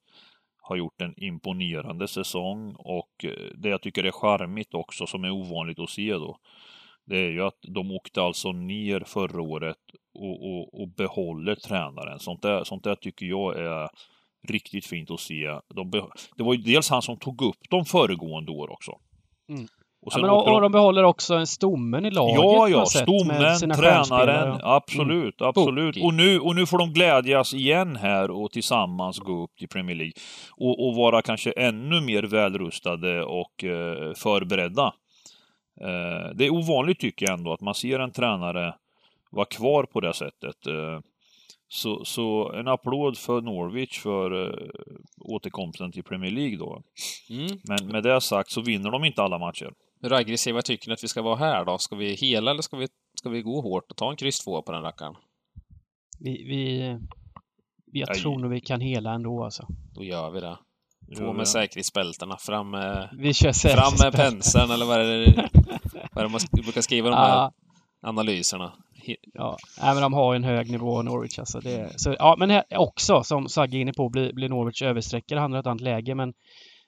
Har gjort en imponerande säsong och eh, det jag tycker är charmigt också, som är ovanligt att se då, det är ju att de åkte alltså ner förra året och, och, och behåller tränaren. Sånt där, sånt där tycker jag är riktigt fint att se. De det var ju dels han som tog upp dem föregående år också. Mm. Och Ja, men, och, och de behåller också en stommen i laget. Ja, ja, stommen, tränaren, absolut, absolut. Bookie. Och nu, och nu får de glädjas igen här och tillsammans gå upp till Premier League. Och, och vara kanske ännu mer välrustade och eh, förberedda. Eh, det är ovanligt tycker jag ändå att man ser en tränare vara kvar på det sättet. Eh, så, så en applåd för Norwich för eh, återkomsten till Premier League då. Mm. Men med det sagt så vinner de inte alla matcher. Hur aggressiva tycker ni att vi ska vara här då? Ska vi hela eller ska vi, ska vi gå hårt och ta en kryss två på den rackaren? Vi, vi, jag tror nog vi kan hela ändå alltså. Då gör vi det. På med det? säkerhetsbältena, fram med, Vi kör fram med penseln eller vad är det, vad är det man brukar skriva de här Ja, analyserna? Ja. Men de har en hög nivå Norwich alltså. Det, så, ja, men här, också som Sagge är inne på blir, blir Norwich överstreckade. Han har ett annat läge men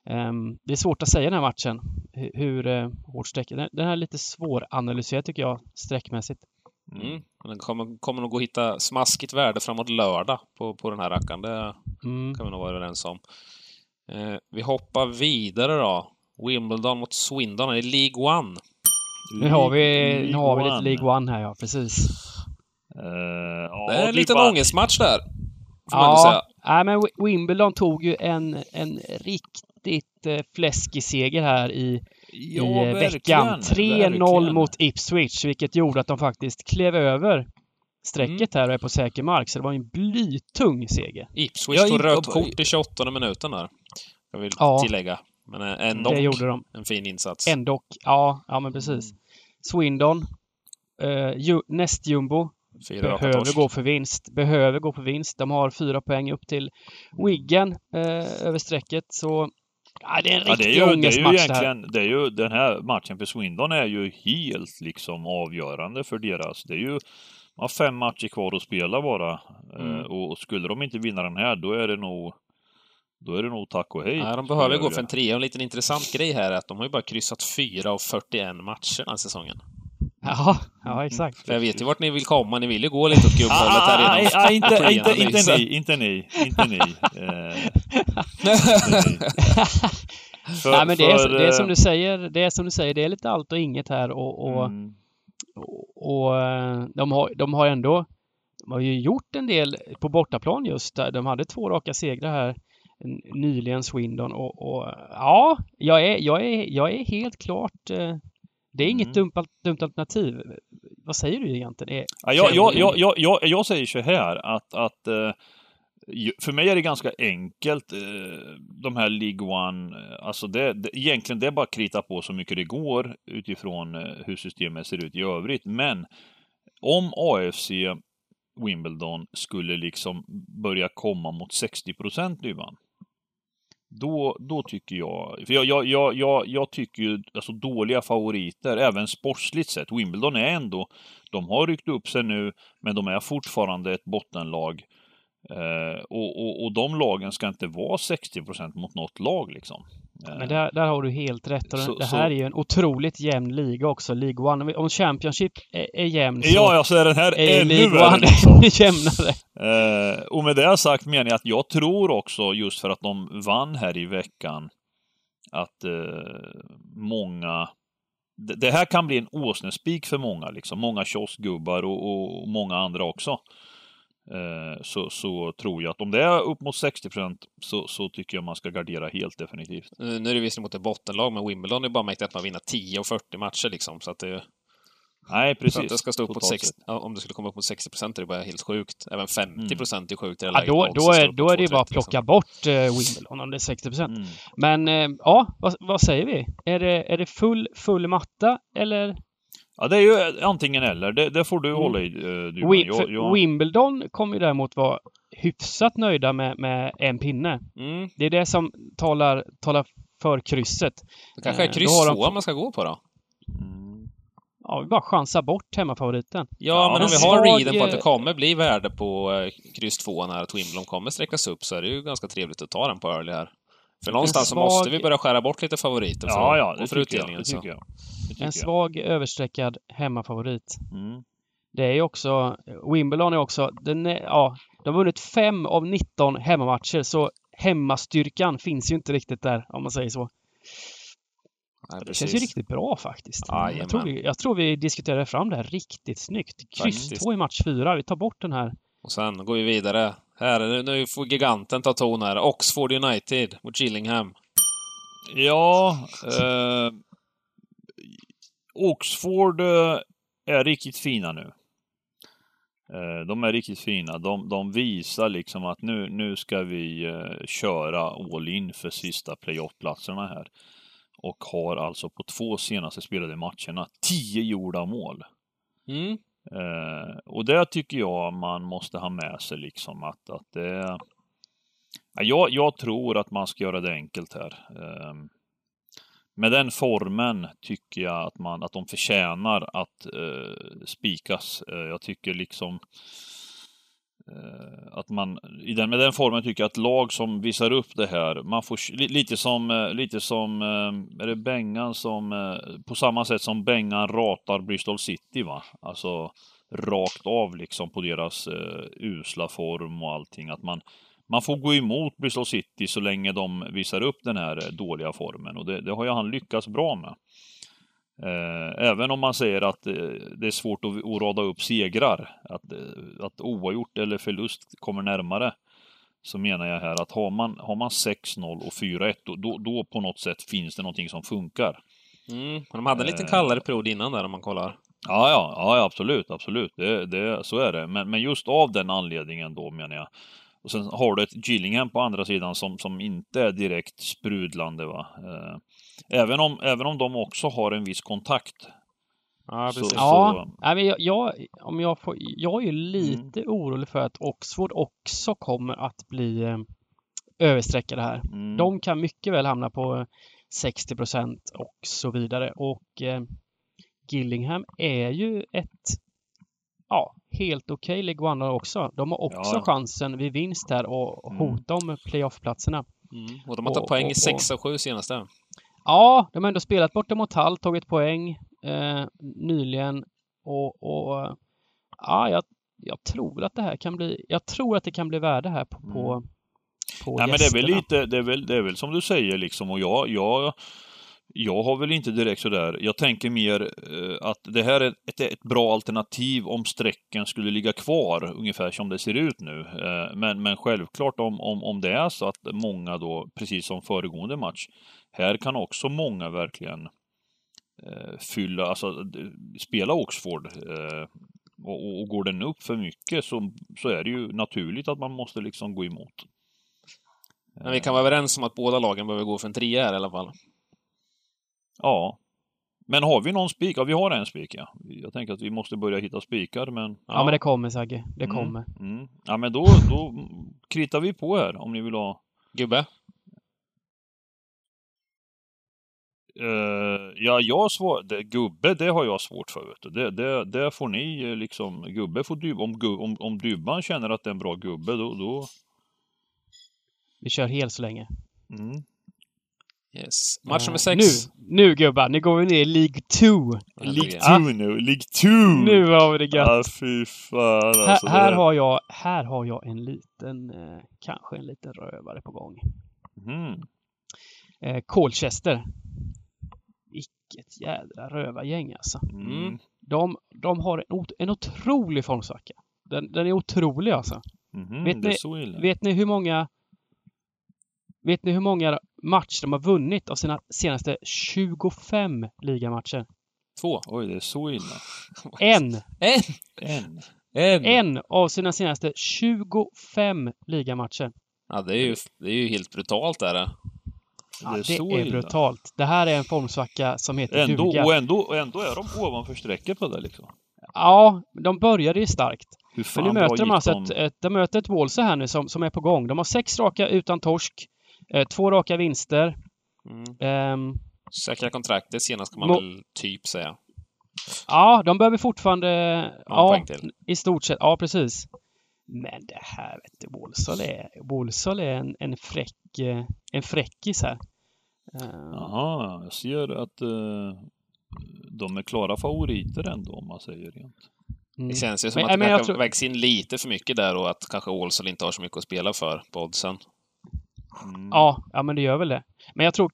ehm, det är svårt att säga den här matchen. Hur, hur uh, hårt strecket. Den, den här är lite svåranalyserad tycker jag streckmässigt. Mm. Den kommer, kommer nog att hitta smaskigt värde framåt lördag på, på den här rackaren. Det Mm. kan vi nog vara överens om. Eh, vi hoppar vidare då. Wimbledon mot Swindon i League One. Nu har vi, League nu har vi lite. League One här ja, precis. Ja, Det är en liten ångestmatch där. Får man ändå säga. Ja, nej, men Wi- Wimbledon tog ju en, en riktigt eh, fläskig seger här i, Ja, i eh, veckan. 3-0 verkligen. mot Ipswich, vilket gjorde att de faktiskt klev över strecket här och är på säker mark. Så det var en blytung seger. Ipswich Ja, tog rött kort i 28 minuten där. Jag vill Ja. tillägga. Men eh, ändå Det gjorde de. en fin insats. Ändå. Ja, ja men precis. Swindon, eh, ju, nästjumbo, Behöver gå för vinst. Behöver gå för vinst. De har fyra poäng upp till Wiggen eh, över strecket. Så ja, det är en Ja, det är riktig ju, det är ångestmatch ju det här. det är ju, den här matchen för Swindon är ju helt liksom avgörande för deras. Det är ju, de har fem matcher kvar att spela bara. Mm. Eh, och skulle de inte vinna den här, då är det nog, då är det nog tack och hej. Nej, de behöver gå för en trea. Och En liten intressant grej här är att de har ju bara kryssat fyra av 41 matcher den här säsongen. Ja, ja, exakt. För jag vet ju vart ni vill komma. Ni vill ju gå lite åt gubbhållet här Ah, ah, ah, inte, inte, inte ni, inte ni, inte ni. Eh. För- Nej, men det är, det är som eh, du säger, det är som du säger, det är lite allt och inget här och, och, mm, och, och eh, de, har, de har ändå de har ju gjort en del på bortaplan just där. De hade två raka segrar här nyligen, Swindon och, och ja, jag är, jag, är, jag är helt klart eh, det är inget Mm. dumt, dumt alternativ. Vad säger du egentligen? Är, Ja, jag, jag, jag, jag, jag, jag säger så här att, att eh, för mig är det ganska enkelt, eh, de här League One, alltså det, det, egentligen det är bara att krita på så mycket det går utifrån hur systemet ser ut i övrigt. Men om AFC Wimbledon skulle liksom börja komma mot 60 procent Dybban, då, då tycker jag, för jag, jag, jag, jag, jag tycker ju, alltså dåliga favoriter, även sportsligt sett. Wimbledon är ändå, de har ryckt upp sig nu, men de är fortfarande ett bottenlag. Eh, och, och, och de lagen ska inte vara 60 mot något lag liksom. Men där, där har du helt rätt. Och Så- det så- här är ju en otroligt jämn liga också, League One. Om Championship är, är jämn så Ja, ja, så är den här är ännu League värre One liksom. jämnare. Eh, och med det sagt menar jag att jag tror också, just för att de vann här i veckan, att eh, många... Det, det här kan bli en åsnespik för många, liksom. Många kioskgubbar och, och många andra också. Eh, så, så tror jag att om det är upp mot 60 så, så tycker jag man ska gardera helt definitivt. Nu är det visserligen mot ett bottenlag, men Wimbledon är bara mäktigt att man vinner 10 och 40 matcher liksom. Så att det, Nej, för precis. att det ska stå upp mot Totalt 60, sett. ja, om det skulle komma upp mot 60 procent är det bara helt sjukt. Även 50 procent är sjukt i det Ja, då, då, är, då är det bara att 2,30 liksom. plocka bort eh, Wimbledon om det är 60 procent. Mm. Men eh, ja, vad, vad säger vi? Är det, är det full, full matta eller? Ja, det är ju antingen eller. Det, det får du Mm. hålla i, eh, Dybban. Wim, Jag- jag- Wimbledon kommer ju däremot vara hyfsat nöjda med, med en pinne. Mm. Det är det som talar, talar för krysset. Det kanske är Eh, kryss har de- 2 man ska gå på då? Mm. Ja, vi bara chansar bort hemmafavoriten. Ja, Ja, men om vi har svag, readen på att det kommer bli värde på eh, kryss 2 när att Wimbledon kommer sträckas upp så är det ju ganska trevligt att ta den på early här. För någonstans så svag- måste vi börja skära bort lite favoriter för, Ja, ja, det för tycker jag. utdelningen. Det så. jag. Det En jag. svag överstreckad hemmafavorit. Mm. Det är ju också, Wimbledon är också, den är, ja, de har vunnit fem av 19 hemmamatcher så hemmastyrkan finns ju inte riktigt där om man säger så. Nej, Det känns ju riktigt bra faktiskt. Jajamän. jag, tror vi, jag tror vi diskuterade fram det här riktigt snyggt. Kryss Faktiskt. två i match fyra. Vi tar bort den här. Och sen går vi vidare. Här, nu, nu får giganten ta ton här. Oxford United mot Gillingham. Ja, eh, Oxford eh, är riktigt fina nu. Eh, de är riktigt fina. De, de visar liksom att nu, nu ska vi eh, köra all in för sista playoff-platserna här. Och har alltså på två senaste spelade matcherna tio gjorda mål. Mm. Eh, och det tycker jag man måste ha med sig liksom att, att det... är... jag, jag tror att man ska göra det enkelt här. Eh, med den formen tycker jag att, man, att de förtjänar att eh, spikas. Eh, jag tycker liksom eh, Eh, att man, i den, med den formen tycker jag att lag som visar upp det här, man får lite som, eh, lite som, eh, är det Bengan som, eh, på samma sätt som Bengan ratar Bristol City va? Alltså rakt av liksom på deras eh, usla form och allting. Att man, man får gå emot Bristol City så länge de visar upp den här eh, dåliga formen och det, det har ju han lyckats bra med. Eh, även om man säger att eh, det är svårt att, rada upp segrar, att, eh, att oavgjort eller förlust kommer närmare, så menar jag här att har man, har man 6-0 och 4-1, då, då, på något sätt finns det någonting som funkar. Mm. De hade en liten Eh. kallare period innan där om man kollar. Ja, ja, ja absolut, absolut. Det, det, så är det. Men, men just av den anledningen då menar jag. Och sen har du ett Gillingham på andra sidan som, som inte är direkt sprudlande. Va? Eh, även, om, även om de också har en viss kontakt. Ja, Så- precis. Ja, så- nej, men jag, jag, om jag, får, jag är ju lite orolig för att Oxford också kommer att bli eh, överstreckade här. Mm. De kan mycket väl hamna på 60 procent och så vidare. Och eh, Gillingham är ju ett ja, helt okej okay League One också. De har också Ja. chansen vid vinst här och Mm. hota om playoff-platserna. Mm. Och de har tagit poäng i och- 6 av 7 senaste. Ja, de har ändå spelat borta mot Hall, tagit poäng eh, nyligen och, och ja, jag, jag tror att det här kan bli, jag tror att det kan bli värde här på, på, på Nej, men det är väl gästerna. lite, det är väl, det är väl som du säger liksom och jag, jag, jag har väl inte direkt sådär, jag tänker mer eh, att det här är ett, ett bra alternativ om strecken skulle ligga kvar, ungefär som det ser ut nu. Eh, men, men självklart om, om, om det är så att många då, precis som föregående match, här kan också många verkligen eh, fylla, alltså spela Oxford. Eh, och, och- och går den upp för mycket så, så är det ju naturligt att man måste liksom gå emot. Men vi kan vara överens om att båda lagen behöver gå för en trea här i alla fall. Ja. Men har vi någon spik? Ja, vi har en spik ja. Jag tänker att vi måste börja hitta spikar, men... Ja, men det kommer Sagge. Det Mm. kommer. Mm. Ja, men då, då kritar vi på här om ni vill ha... Gubbe? Eh, ja, jag svar... det, Gubbe, det har jag svårt för, vet du. Det, det, det får ni eh, liksom... Gubbe får Dybban... Om, om, om Dybban känner att det är en bra gubbe, då... då Vi kör helt så länge. mm. Yes. Match nummer Eh, 6. Nu, nu gubbar, nu går vi ner i League 2. League Ja. 2 nu, League 2! Nu har vi det gött. Ja, fy fan alltså. här, här, har jag, här har jag en liten, eh, kanske en liten rövare på gång. Mm. Eh, Colchester. Vilket jädra rövargäng alltså. Mm. De, de har en, ot- en otrolig formsvacka. Den, den är otrolig alltså. Mhm, Vet ni-. Vet ni hur många Vet ni hur många matcher de har vunnit av sina senaste 25 ligamatcher? Två. Oj, det är så illa. En! En! En. En! En av sina senaste 25 ligamatcher. Ja, det är ju, det är ju helt brutalt där. Ja, det är det så är illa. brutalt. Det här är en formsvacka som heter Ändå, duga. och, ändå, och ändå är de ovanför strecket på det liksom. Ja, de började ju starkt. Hur Men nu möter de alltså ett, ett, de möter ett Wolse här nu som, som är på gång. De har sex raka utan torsk. Eh, två raka vinster. Mm. Ehm, Säkra kontraktet senast kan man väl typ säga. ja, de behöver fortfarande... ja, poäng till. i stort sett. Ja, precis. Men det här, vet du, Wolsall är, Wolsall är en, en fräck, eh, en fräckis här. Ehm, Jaha, jag ser att eh, de är klara favoriter ändå om man säger rent. mm. Det känns ju som Men- att det kanske tror- vägs in lite för mycket där och att kanske Ålsson inte har så mycket att spela för på oddsen. Mm. Ja, ja, men det gör väl det. Men jag tror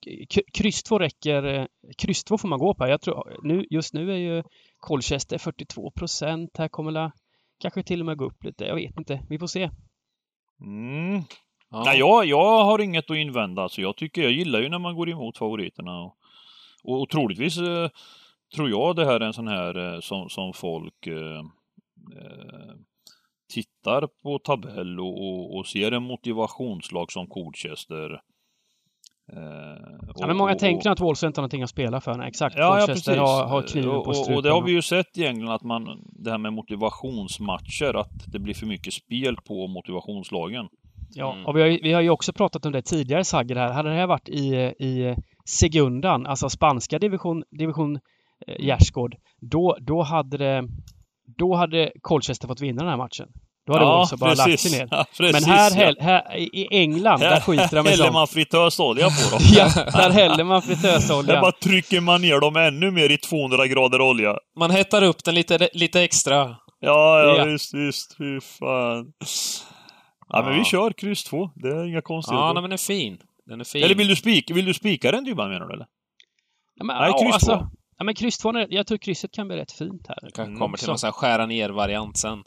kryss 2 räcker. eh, Kryss 2 får man gå på. Jag tror, nu, just nu är ju Colchester 42 procent. Här kommer la kanske till och med gå upp lite. Jag vet inte. Vi får se. Mm. Ja. Nej, jag, jag har inget att invända. Alltså, jag tycker, jag gillar ju när man går emot favoriterna. Och, och, och troligtvis eh, tror jag det här är en sån här eh, som, som folk eh, eh, tittar på tabell och, och, och ser en motivationslag som Colchester. Eh, Ja, men många och, tänker att Wolves inte har någonting att spela för. Nej, exakt. Ja, ja, Colchester precis. har, har kniven och, på och, strupen. och det har vi ju sett i England att man, det här med motivationsmatcher, att det blir för mycket spel på motivationslagen. Ja, Mm. och vi har, ju- vi har ju också pratat om det tidigare, Sagger, här. Hade det här varit i, i Segundan, alltså spanska division, division eh, gärdsgård, då, då hade det då hade Colchester fått vinna den här matchen. Då hade Wolves bara lagt sig ner. Ja, precis, Men här, ja. här i England, där skiter de i häller man fritösolja på dem. Ja, där häller man Där fritösolja. bara trycker man ner dem ännu mer i 200 grader olja. Man hettar upp den lite, lite extra. Ja, ja, Ja. visst, visst. Fy fan. Ja, men Ja. vi kör kryss 2. Det är inga konstigheter. Ja, nej, men den är fin. Den är fin. Eller vill du spika, vill du spika den Dybban menar du eller? Ja, men, Nej, ja, kryss alltså, två. ja, men kryss två, jag tror krysset kan bli rätt fint här. Det kanske Mm, kommer till också. någon sån här skära ner-variant sen.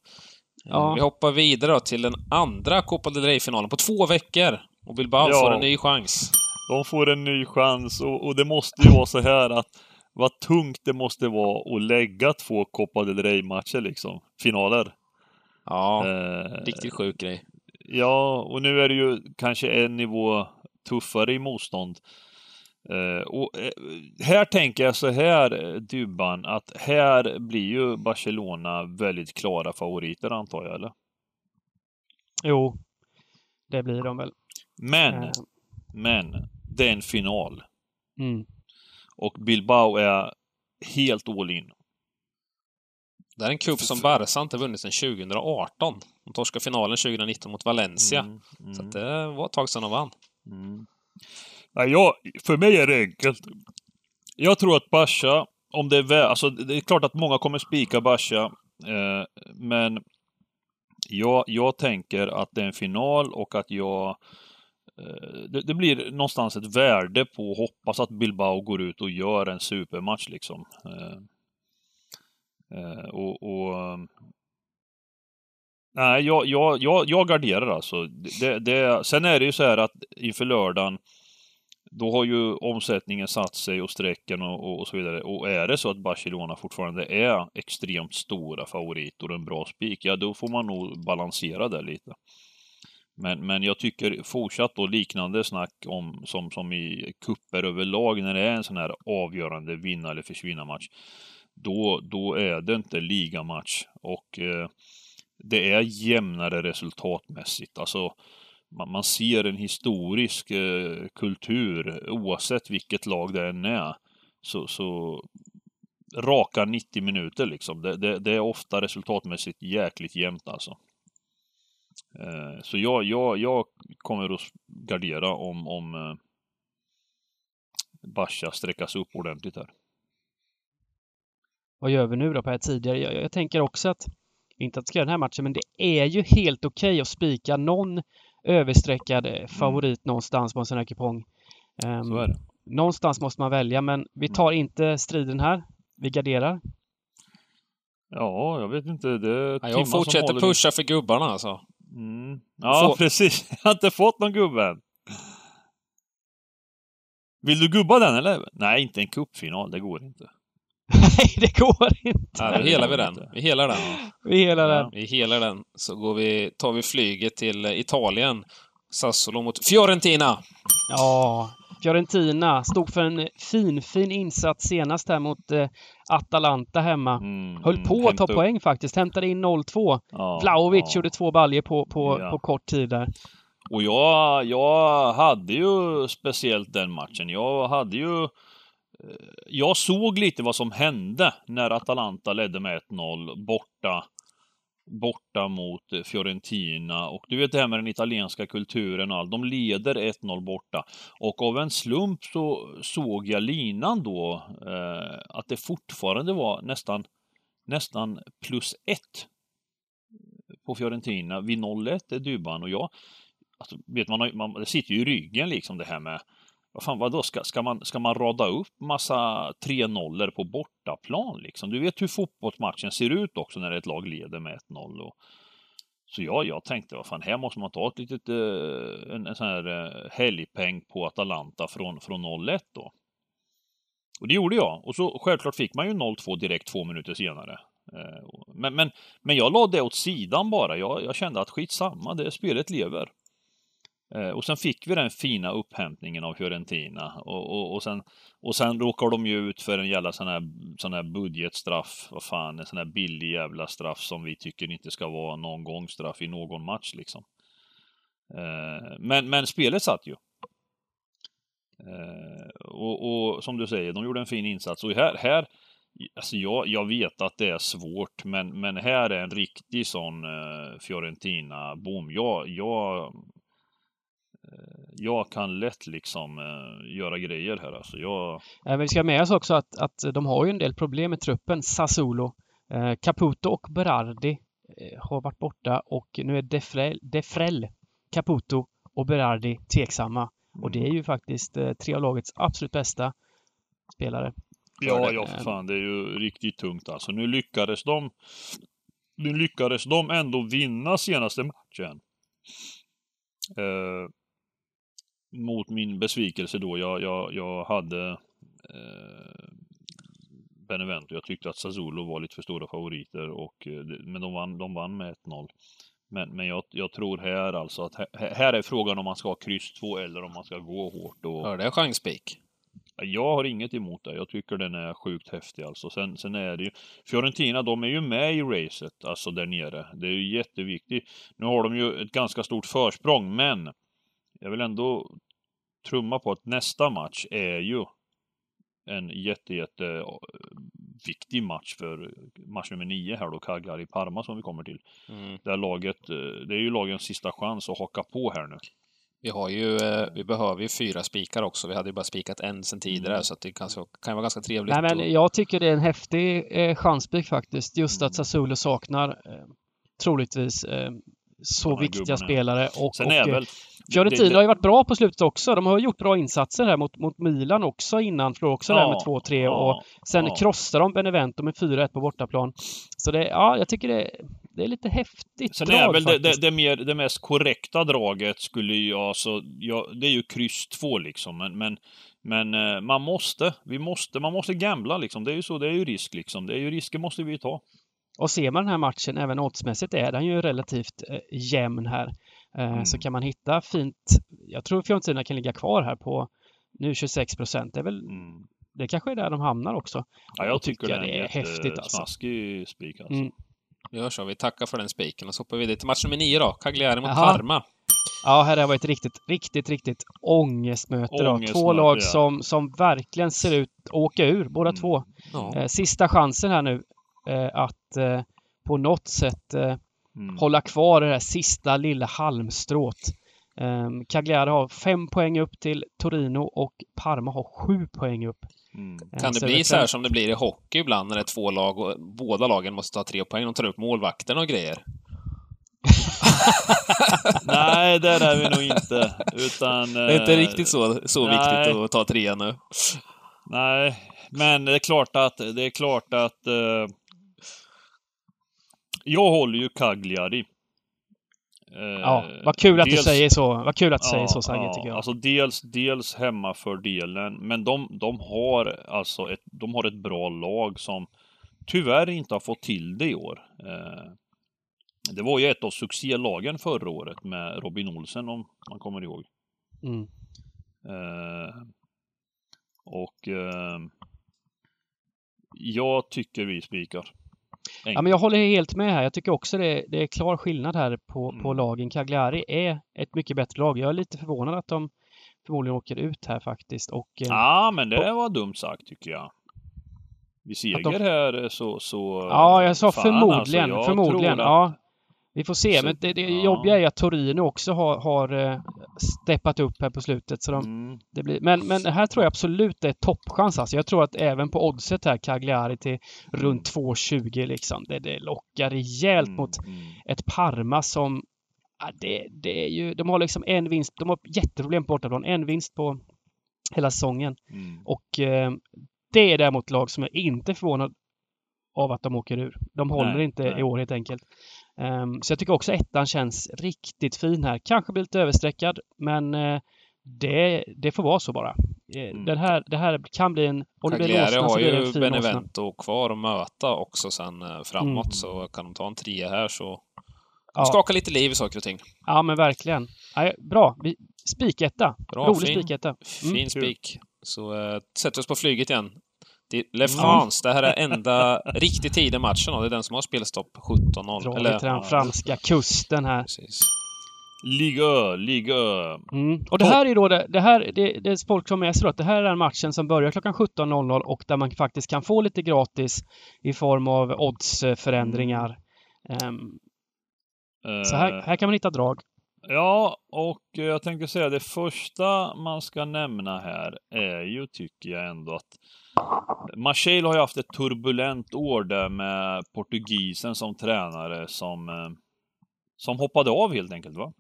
Ja. Vi hoppar vidare då till den andra Copa del Rey-finalen på två veckor. Och Bilbao Ja. får en ny chans. De får en ny chans och, och det måste ju vara så här att vad tungt det måste vara att lägga två Copa del Rey-matcher liksom. Finaler. Ja, Eh, riktigt sjuk grej. Ja, och nu är det ju kanske en nivå tuffare i motstånd. Eh, och eh, här tänker jag så här, eh, Dybban, att här blir ju Barcelona väldigt klara favoriter antar jag, eller? Jo, det blir de väl. Men, Eh, men, det är en final. Mm. Och Bilbao är helt all in. Det är en cup som Barca inte vunnit sedan 2018. De torskade finalen 2019 mot Valencia. Mm, mm, Så att det var ett tag sedan de vann. Nej, jag, för mig är det enkelt. Jag tror att Basha, om det är väl, alltså det är klart att många kommer spika Basha, eh, men jag, jag tänker att det är en final och att jag eh, det, det blir någonstans ett värde på att hoppas att Bilbao går ut och gör en supermatch liksom. Eh, eh, och, och Nej, jag, jag, jag, jag garderar alltså. Det, det, sen är det ju så här att inför lördagen då har ju omsättningen satt sig och strecken och, och, och så vidare. Och är det så att Barcelona fortfarande är extremt stora favoriter och en bra spik, ja då får man nog balansera det lite. Men, men jag tycker fortsatt då liknande snack om som, som i kupper överlag när det är en sån här avgörande vinna eller försvinna match. Då, då är det inte ligamatch och eh, det är jämnare resultatmässigt. Alltså man, man ser en historisk eh, kultur oavsett vilket lag det än är. Så, så raka 90 minuter liksom. Det, det, det är ofta resultatmässigt jäkligt jämnt alltså. Eh, så jag, jag, jag kommer att gardera om, om eh, Basha sträckas upp ordentligt här. Vad gör vi nu då på här tidigare? Jag, jag tänker också att, inte att ska göra den här matchen, men det är ju helt okej att spika någon överstreckad eh, favorit någonstans på en sån här kupong. Det. någonstans måste man välja, men vi tar inte striden här. Vi garderar. Ja, jag vet inte. Det är Ja, jag fortsätter pusha för gubbarna alltså. Mm. Ja, Få- precis. Jag har inte fått någon gubbe än. Vill du gubba den eller? Nej, inte en cupfinal. Det går inte. Nej, det går inte. Ja, vi helar vi den. Vi helar den. Vi hela Ja. den. Vi helar den. Så går vi, tar vi flyget till Italien. Sassolo mot Fiorentina. Ja, Fiorentina stod för en fin, fin insats senast här mot eh, Atalanta hemma. Mm, Höll på att ta upp. poäng faktiskt. Hämtade in 0-2. Ja, Vlahovic ja. gjorde två baljer på, på, Ja. på kort tid där. Och jag, jag hade ju speciellt den matchen. Jag hade ju... Jag såg lite vad som hände när Atalanta ledde med 1-0 borta borta mot Fiorentina och du vet det här med den italienska kulturen och allt. De leder 1-0 borta. Och av en slump så såg jag linan då eh, att det fortfarande var nästan nästan plus 1 på Fiorentina vid 0-1 är Dybban och jag alltså, vet man, man, det sitter ju i ryggen liksom det här med vad fan, vadå, ska, ska, man, ska man rada upp massa 3 nollor på bortaplan liksom? Du vet hur fotbollsmatchen ser ut också när ett lag leder med 1-0. Och, så jag, jag tänkte, vad fan, här måste man ta ett litet, eh, en, en sån här eh, helgpeng på Atalanta från, från 0-1 då. Och det gjorde jag. Och så självklart fick man ju 0-2 direkt två minuter senare. Eh, Men, men, men jag la det åt sidan bara. Jag, jag kände att skitsamma, det spelet lever. Eh, Och sen fick vi den fina upphämtningen av Fiorentina och, och, och, sen, och sen råkar de ju ut för en jävla sån här, sån här budgetstraff, vad fan, en sån här billig jävla straff som vi tycker inte ska vara någon gång straff i någon match liksom. Eh, Men, men spelet satt ju. Eh, Och, och som du säger, de gjorde en fin insats och här, här Alltså jag, jag vet att det är svårt, men, men här är en riktig sån eh, Fiorentina-boom. Jag, jag, jag kan lätt liksom eh, göra grejer här alltså. Jag... Eh, Men vi ska med oss också att, att de har ju en del problem med truppen. Sassuolo, eh, Caputo och Berardi eh, har varit borta och nu är Defrel, Defrel Caputo och Berardi tveksamma. Och det är ju faktiskt eh, tre av lagets absolut bästa spelare. Ja, ja för fan. Det är ju riktigt tungt alltså. Nu lyckades de nu lyckades de ändå vinna senaste matchen. Mot min besvikelse då. Jag, jag, jag hade eh, Benevento. Jag tyckte att Sassuolo var lite för stora favoriter. Och, eh, det- men de vann, de vann med 1-0. Men, men jag, jag tror här alltså att här, här är frågan om man ska ha kryss 2 eller om man ska gå hårt. Och, Hörde jag chanspik? Jag har inget emot det. Jag tycker den är sjukt häftig alltså. Sen, sen är det ju... Fiorentina, de är ju med i racet, alltså där nere. Det är ju jätteviktigt. Nu har de ju ett ganska stort försprång, men jag vill ändå trumma på att nästa match är ju en jätte, jätte eh, viktig match för match nummer nio här då, Cagliari-Parma som vi kommer till. Mm. Där laget, eh, det är ju lagens sista chans att haka på här nu. Vi har ju, eh, vi behöver ju fyra spikar också. Vi hade ju bara spikat en sen tidigare, Mm. så att det kan, kan vara ganska trevligt. Nej, men och- jag tycker det är en häftig eh, chanspik faktiskt. Just att Sassuolo saknar eh, troligtvis eh, så viktiga gubbarna. spelare. Och, Sen och, är väl... Fiorentina det- har ju varit bra på slutet också. De har gjort bra insatser här mot, mot Milan också innan. Förlorade också där Ja, med 2-3 ja, och sen ja. krossade de Benevento med 4-1 på bortaplan. Så det, ja, jag tycker det, det är lite häftigt Sen drag är väl det, det, det, mer, det mest korrekta draget skulle ju alltså, ja, det är ju kryss 2 liksom, men, men, men eh, man måste, vi måste, man måste gambla liksom. Det är ju så, det är ju risk liksom. Det är ju risker måste vi ta. Och ser man den här matchen, även oddsmässigt, är den ju relativt eh, jämn här. Eh, Mm. Så kan man hitta fint. Jag tror Fiorentina kan ligga kvar här på nu 26 procent. Det är väl, Mm. det kanske är där de hamnar också. Ja, jag tycker tycker det är, häftigt, alltså. smaskig spik alltså. Mm. Vi gör så. Vi tackar för den spiken och så hoppar vi vidare till match nummer nio då. Cagliari mot Jaha. Parma. Ja, här har varit ett riktigt, riktigt, riktigt ångestmöte. Då. Ångestmöte, Två lag ja. som, som verkligen ser ut att åka ur, båda Mm. två. Ja. Eh, sista chansen här nu eh, att på något sätt Mm. hålla kvar det där sista lilla halmstrået. Um, Cagliari har fem poäng upp till Torino och Parma har sju poäng upp. Mm. Eh, Kan det bli så här som det blir i hockey ibland när det är två lag och båda lagen måste ta tre poäng? De tar upp målvakten och grejer. Nej, där är vi nog inte. Utan... Det är inte eh, riktigt så, så nej. viktigt att ta tre nu. Nej, men det är klart att, det är klart att... Eh, jag håller ju Cagliari. Eh, Ja, vad kul att du dels- säger så. Vad kul att du säger Ja, så, Sagge, ja, tycker jag. Alltså dels, dels hemmafördelen, men de, de har alltså ett, de har ett bra lag som tyvärr inte har fått till det i år. Eh, det var ju ett av succélagen förra året med Robin Olsen om man kommer ihåg. Mm. Eh, och eh, jag tycker vi spikar. Ja, men jag håller helt med här. Jag tycker också det, det är klar skillnad här på, på Mm. lagen. Cagliari är ett mycket bättre lag. Jag är lite förvånad att de förmodligen åker ut här faktiskt. Och, eh, Ja, men det var dumt sagt tycker jag. Vid Att de- seger här så... så Ja, jag sa fan, förmodligen. alltså, jag förmodligen. att- Ja. Vi får se. Så- Men det, det ja. jobbiga är att Torino också har, har eh, steppat upp här på slutet. Så de, Mm. det blir, men, men här tror jag absolut det är toppchans. Alltså. Jag tror att även på oddset här, Cagliari till runt 2,20 liksom. Det, det lockar rejält Mm, mot mm. ett Parma som ja, det, det är ju, de har liksom en vinst, de har jätteproblem på bortaplan, en vinst på hela säsongen. Mm. Och eh, det är däremot lag som är inte förvånad av att de åker ur. De håller Nej, inte nej. i år helt enkelt. Ehm, så jag tycker också ettan känns riktigt fin här. Kanske blir lite överstreckad, men eh, det, det får vara så bara. Eh, Mm. Den här, det här kan bli en... Om det blir en så har blir det en ju fin åsna. Benevento kvar att möta också sen eh, framåt, Mm. så kan de ta en trea här så... Ja. Skaka lite liv i saker och ting. Ja, men verkligen. Ja, bra. Spiketta. Rolig spiketta. Mm. Fin spik. Så eh, sätter vi oss på flyget igen. Det, Le Ja. France, det här är enda riktigt tidiga matchen och det är den som har spelstopp 17-0. Drar Eller, till den franska kusten här. precis. Liga, liga. Mm. Och det här är då det, det här, det, det är folk som med sig då, att det här är den matchen som börjar klockan 17.00 och där man faktiskt kan få lite gratis i form av oddsförändringar. Ehm, så här, här kan man hitta drag. Ja, och jag tänkte säga det första man ska nämna här är ju, tycker jag ändå, att Marseille har ju haft ett turbulent år där med portugisen som tränare som, eh, som hoppade av helt enkelt, va?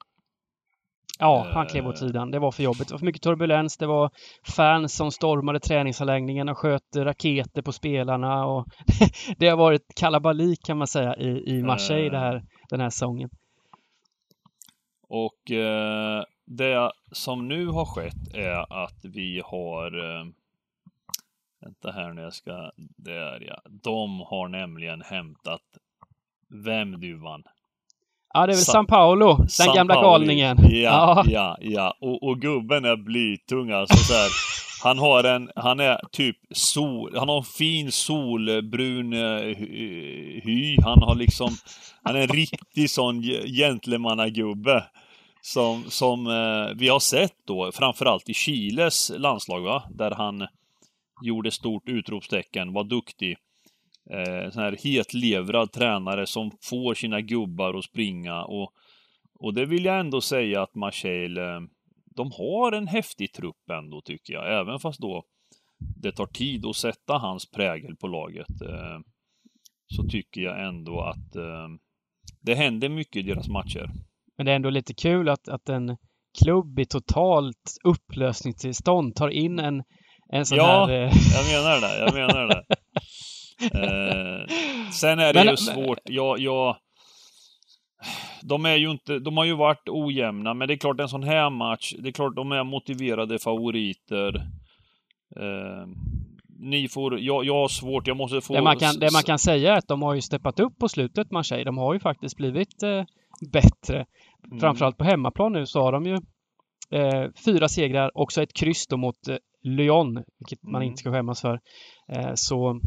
Ja, eh, han klev åt sidan. Det var för jobbigt. Det var för mycket turbulens. Det var fans som stormade träningsanläggningen och sköt raketer på spelarna. Och det har varit kalabalik kan man säga i, i Marseille Eh. det här, den här säsongen. Och eh, det som nu har skett är att vi har... Eh, vänta här nu, jag ska... Där ja. De har nämligen hämtat vem duvan? Ja, det är väl Sa- San Paolo, den San gamla Pauli. galningen. Ja, ja, ja. Och, och gubben är blytung alltså så här. Han har en, han är typ sol, han har en fin solbrun eh, hy- hy. Han har liksom, han är en riktig sån gentlemannagubbe. Som, som eh, vi har sett då, framförallt i Chiles landslag va, där han gjorde stort utropstecken, var duktig. Eh, sån här hetlevrad tränare som får sina gubbar att springa och, och det vill jag ändå säga att Marseille, eh, de har en häftig trupp ändå tycker jag, även fast då det tar tid att sätta hans prägel på laget. Eh, så tycker jag ändå att eh, det händer mycket i deras matcher. Men det är ändå lite kul att, att en klubb i totalt upplösningstillstånd tar in en, en sån Ja. här... eh, Jag menar det, jag menar det. Eh, sen är det Men- ju svårt. Jag, jag, de är ju inte, de har ju varit ojämna, men det är klart en sån här match, det är klart de är motiverade favoriter. Eh, ni får, jag, jag har svårt, jag måste få... Det man, kan, det man kan säga är att de har ju steppat upp på slutet, Marseille. De har ju faktiskt blivit eh, bättre. Mm. Framförallt på hemmaplan nu så har de ju eh, fyra segrar, också ett kryss då mot eh, Lyon, vilket man Mm. inte ska skämmas för. Eh, så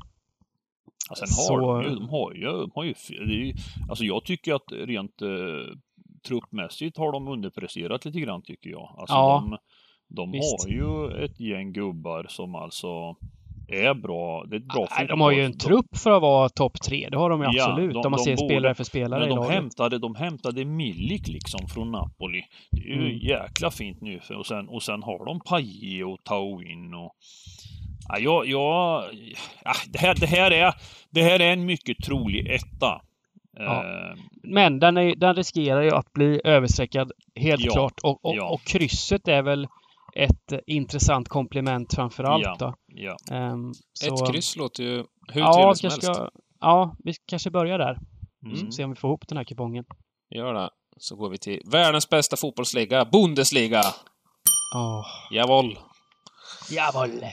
Ja, sen har Så- de ju, de har ju, de har ju, ju, alltså jag tycker att rent eh, truppmässigt har de underpresterat lite grann tycker jag. Alltså Ja, de, de har ju ett gäng gubbar som alltså är bra. Det är ett bra nej, de har ju en trupp för att vara topp tre. Det har de ju Ja, absolut. de- om man ser borde- spelare för spelare Men i de laget. hämtade, de hämtade Milik liksom från Napoli. Det är ju Mm. jäkla fint nu. Och, sen, och sen har de Payet och Tauin och... Ja, jag, jag, ja, det, här, det, här är, det här är en mycket trolig etta. Ja. Eh, Men den, är, den riskerar ju att bli överstreckad helt Ja, klart. Och, och, ja. och krysset är väl ett intressant komplement framför allt Ja. då. ja. Ehm, så, Ett kryss låter ju hur ja, trevligt som helst. ska, ja, vi kanske börjar där. Mm. Se om vi får ihop den här kupongen. Gör det. Så går vi till världens bästa fotbollsliga, Bundesliga. Åh, Jawohl. jawohl.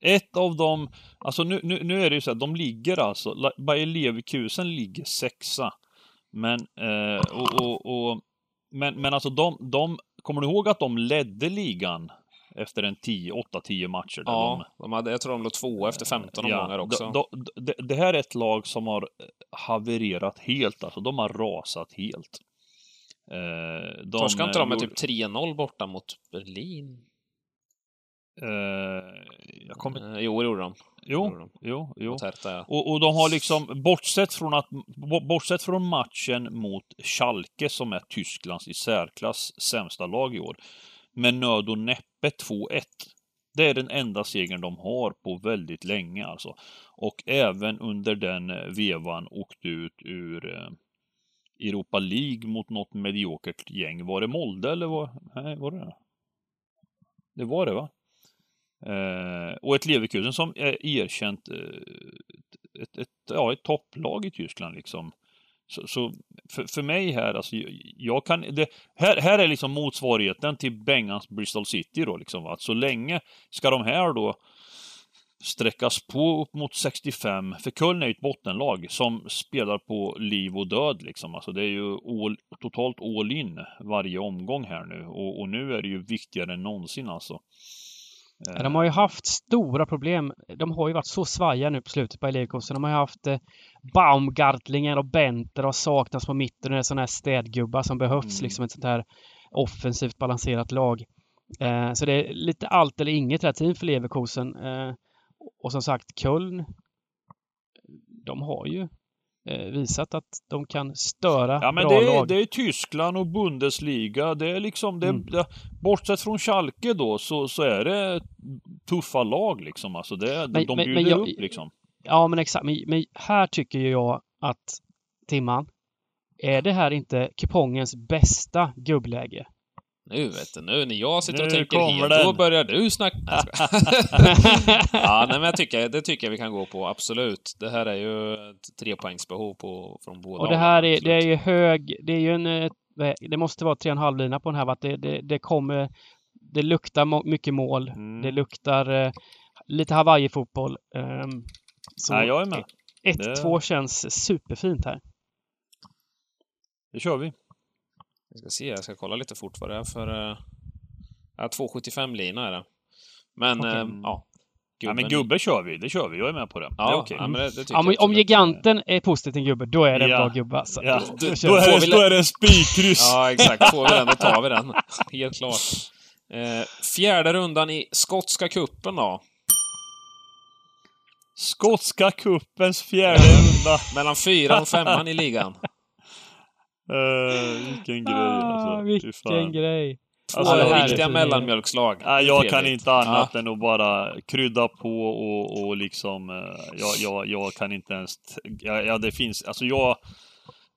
Ett av dem, alltså nu, nu, nu är det ju så att de ligger alltså, Bayer Leverkusen ligger sexa. Men, eh, och, och, och, men, men alltså de, de, kommer du ihåg att de ledde ligan efter en 10, 8-10 matcher? Ja, de hade, jag tror de låg två efter 15 omgångar också. då- då- det, det här är ett lag som har havererat helt, alltså de har rasat helt. Eh, de, Torskade inte de med gjorde- typ 3-0 borta mot Berlin? Eh, jag kommer, Eh, jo, det gjorde de. jo, gjorde de. jo, jo. Mot Hertha, ja. Och, och de har liksom, bortsett från, att, bo- bortsett från matchen mot Schalke som är Tysklands i särklass sämsta lag i år, med nöd och näppe 2-1. Det är den enda segern de har på väldigt länge alltså. Och även under den eh, vevan åkte ut ur Europa League mot något mediokert gäng. Var det Molde eller var, nej, var det det? Det var det va? Eh, och ett Leverkusen som är erkänt eh, ett, ett, ja, ett topplag i Tyskland liksom. Så, så för, för mig här, alltså, jag- kan, det, här, här är liksom motsvarigheten till Bengans Bristol City då liksom. va. Att så länge ska de här då sträckas på upp mot 65, för Köln är ju ett bottenlag som spelar på liv och död liksom. Alltså det är ju all, totalt all in varje omgång här nu och, och nu är det ju viktigare än någonsin alltså. Ja, de har ju haft stora problem. De har ju varit så svajiga nu på slutet på Leverkusen. De har ju haft eh, Baumgartlinger och Benter har saknats på mitten. Det är sådana här städgubbar som behövs Mm. liksom ett sånt här offensivt balanserat lag. Eh, så det är lite allt eller inget det här team för Leverkusen. Eh, och som sagt, Köln, de har ju visat att de kan störa Ja men bra det är, lag. det är Tyskland och Bundesliga. Det är liksom, det, Mm. det, bortsett från Schalke då, så, så är det tuffa lag liksom. Alltså det, Men- de men- bjuder men jag- upp liksom. Ja, men exakt. Men, men här tycker jag att Timman, är det här inte kupongens bästa gubbläge? Nu vet du, nu när jag sitter och Nu tänker kommer helt, den. då börjar du snacka. ja, nej, men jag tycker, det tycker jag vi kan gå på, absolut. Det här är ju ett trepoängsbehov på, från båda Och det här är, det är ju hög, det är ju en, eh, det måste vara 3,5 lina på den här va? Det, det, det kommer, det luktar mycket mål. Mm. Det luktar eh, lite Hawaii-fotboll. Um, Nej, jag är med. 1-2 känns superfint här. Det kör vi. Jag ska se, jag ska kolla lite fort vad det är för... Uh, ja, 2,75 lina är det. Men, Okej. eh, ja. Ja, men gubbe kör vi, det kör vi. Jag är med på det. Ja, det är okej. ja, men det, det om, om giganten är positiv till en gubbe, då är det en Ja. bra gubbe alltså. Ja, Då då, är vi då är det en spikkryss. Ja, exakt. Får vi den, då tar vi den. Helt klart. Eh, fjärde rundan i Skotska kuppen då. Skotska cupens fjärde runda. Mellan fyran och femman i ligan. Uh, vilken grej Ah, alltså. Fy vilken grej. Alltså, är riktiga mellanmjölkslag. Nej, jag kan Trevligt. inte annat än att bara krydda på och, och liksom... eh, Jag, jag, jag kan inte ens... Ja, ja, det finns... Alltså jag...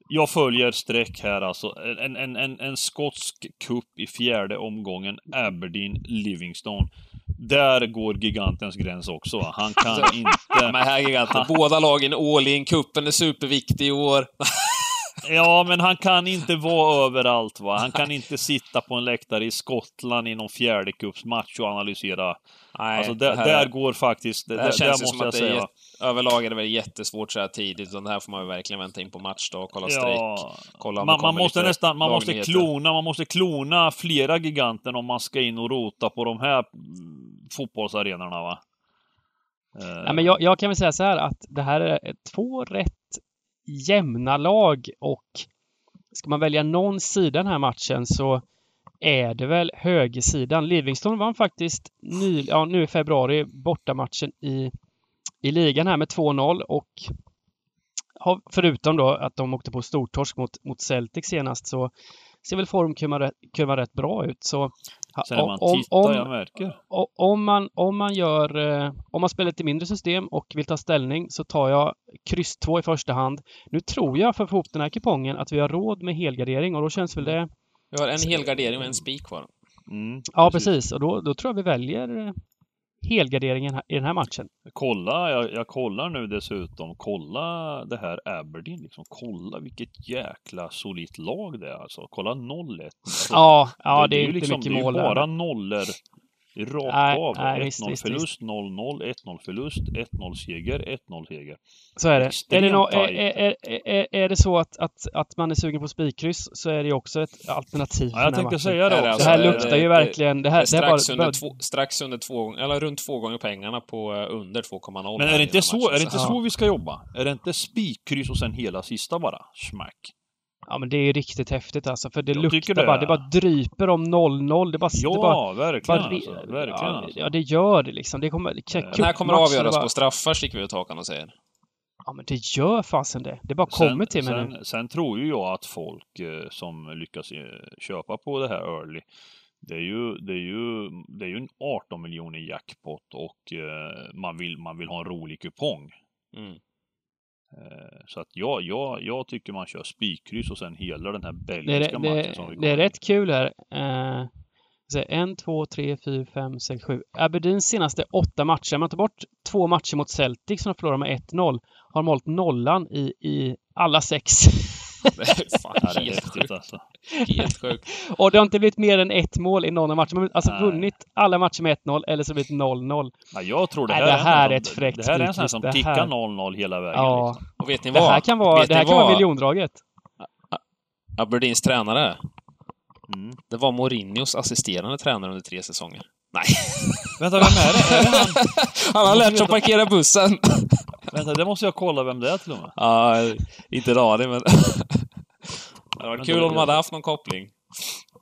Jag följer streck här alltså. En, en, en, en skotsk cup i fjärde omgången. Aberdeen, Livingston. Där går gigantens gräns också. va. Han kan De inte... här giganterna. Båda lagen all in. Kuppen är superviktig i år. Ja, men han kan inte vara överallt va. Han kan inte sitta på en läktare i Skottland i någon fjärde cupsmatch och analysera. Nej, Alltså där, det här, där går faktiskt... det där, här där känns ju måste som jag att det är säga. överlag är det väl jättesvårt så här tidigt. Utan det här får man ju verkligen vänta in på match då och kolla streck. Ja, Kolla man, man måste nästan, man måste klona, man måste klona flera giganter om man ska in och rota på de här mm, fotbollsarenorna va. Ja, men jag, jag kan väl säga så här att det här är två rätt jämna lag och ska man välja någon sida den här matchen så är det väl högersidan. Livingston vann faktiskt ny, ja, nu i februari bortamatchen i, i ligan här med 2-0 och har, förutom då att de åkte på stortorsk mot, mot Celtic senast så ser väl formkurvan rätt, rätt bra ut. Så Sen när man om, tittar, om, jag märker. Om man, om man gör, eh, om man spelar lite mindre system och vill ta ställning så tar jag kryss 2 i första hand. Nu tror jag för att få ihop den här kupongen att vi har råd med helgardering och då känns väl det... Vi har en helgardering och en spik kvar. Mm, Ja, precis. Och då, då tror jag vi väljer eh, helgarderingen i den här matchen. Kolla, jag, jag kollar nu dessutom. Kolla det här Aberdeen liksom. Kolla vilket jäkla solitt lag det är alltså. Kolla 0-1. Alltså, Ja, ja det, är ju inte liksom, mycket det är mål ju bara nollor. Det rakt Nej, av. nej, visst, 1-0 visst, förlust, 0-0, 1-0 förlust, 1-0 seger, 1-0 seger. Så är det. Är det, nå- är, är, är, är, det så att, att, att man är sugen på spikkryss så är det ju också ett alternativ. Ja, jag tänkte matchen. säga det det också. Det här alltså, luktar ju det- verkligen... Det här, det här strax, bara, under två, strax under två gånger, eller runt två gånger pengarna på eh, under 2,0. Men är det inte så, matchen, är det inte Ja. så vi ska jobba? Är det inte spikkryss och sen hela sista bara? Smack. Ja, men det är ju riktigt häftigt alltså. För det Jag luktar det. bara... Det bara dryper om 0-0. Det bara... det bara Ja, verkligen Bara- alltså. Verkligen ja, alltså. ja, det gör det liksom. Det kommer... Den här kommer att avgöras på straffar, sticker vi ut hakan och säger. Ja, men det gör fasen det. Det bara Sen, kommer till mig nu. sen, sen tror ju jag att folk eh, som lyckas eh, köpa på det här early, det är ju, det är ju, det är ju en 18 miljoner jackpot och eh, man, vill, man vill ha en rolig kupong. Mm. Eh, så att jag, jag, jag tycker man kör spikkryss och sen hela den här belgiska det, matchen som vi det, är rätt kul här. Eh, så en, två, tre, fyra, fem, sex, sju. Aberdeens senaste åtta matcher, om man tar bort två matcher mot Celtic som de förlorade med 1-0, har de hållit nollan i, i alla sex. Det är fan det är helt häftigt sjukt. alltså. Helt sjukt. Och det har inte blivit mer än ett mål i någon av matcherna. Alltså Nej. vunnit alla matcher med 1-0 eller så har det blivit 0-0. Ja, jag tror det Nej, här, det är, en här sån är ett som, fräckt Det här är en sån här som. Det här- tickar 0-0 hela vägen. Ja, Liksom. Och vet ni det vad? här kan vara, vet det här kan vara miljondraget. Aberdeens tränare, Mm. det var Mourinhos assisterande tränare under tre säsonger. Nej, Vänta, vem är det? Är det han? han har lärt sig att parkera bussen. Vänta, det måste jag kolla vem det är till och med. Ja, inte en aning, men... Det Vänta, kul om de hade haft någon koppling.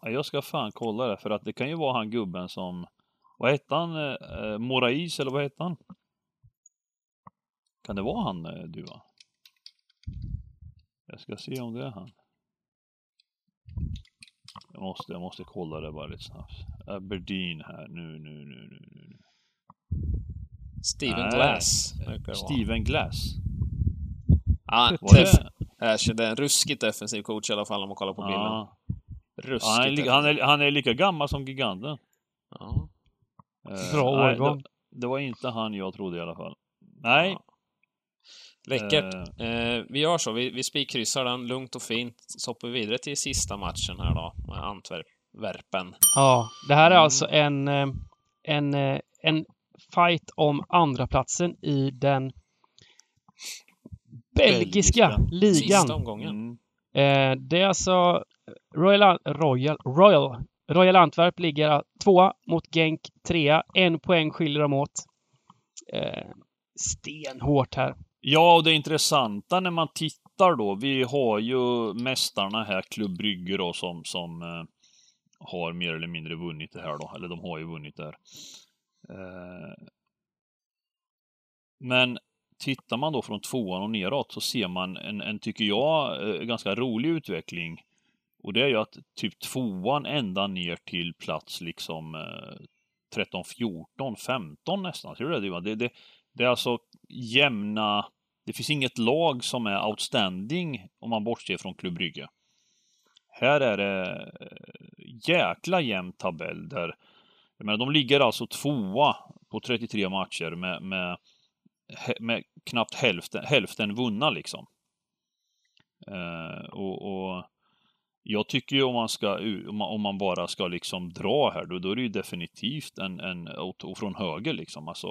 Ja, jag ska fan kolla det, för att det kan ju vara han gubben som... Vad hette han? Eh, Morais, eller vad hette han? Kan det vara han, eh, Duva? Jag ska se om det är han. Jag måste, jag måste kolla det bara lite snabbt. Aberdeen här, nu, nu, nu, nu, nu. Steven. Glass. Steven Glass. Ja, def- det? Är en ruskigt defensiv coach i alla fall om man kollar på bilden. Ja. Ruskigt Han, är, han, är, han är lika gammal som giganten. Ja. Eh, Bra nej, årgång. Det, det var inte han jag trodde i alla fall. Nej. Ja. Läckert. Eh, vi gör så. Vi, vi spikkryssar den lugnt och fint. Så hoppar vi vidare till sista matchen här då, med Antwerpen. Ja, det här är alltså en, en, en fight om andra platsen i den belgiska, Belgiska. ligan. Sista omgången. Mm. Eh, det är alltså Royal, Royal, Royal Royal Antwerp ligger tvåa mot Genk trea. En poäng skiljer dem åt. Eh, stenhårt här. Ja, och det intressanta när man tittar då, vi har ju mästarna här, Klubb Brygge då, som, som eh, har mer eller mindre vunnit det här då, eller de har ju vunnit det här. Eh, men tittar man då från tvåan och neråt så ser man en, en tycker jag, eh, ganska rolig utveckling. Och det är ju att typ tvåan ända ner till plats liksom 13, 14, 15 nästan. Ser du det? Det, det, det är alltså jämna... Det finns inget lag som är outstanding om man bortser från Klubb Brygge. Här är det eh, jäkla jämn tabell där... Jag menar, de ligger alltså tvåa på 33 matcher med, med, med knappt hälften, hälften vunna liksom. Eh, och, och jag tycker ju om man ska, om man bara ska liksom dra här, då, då är det ju definitivt en, en och från höger liksom. Alltså,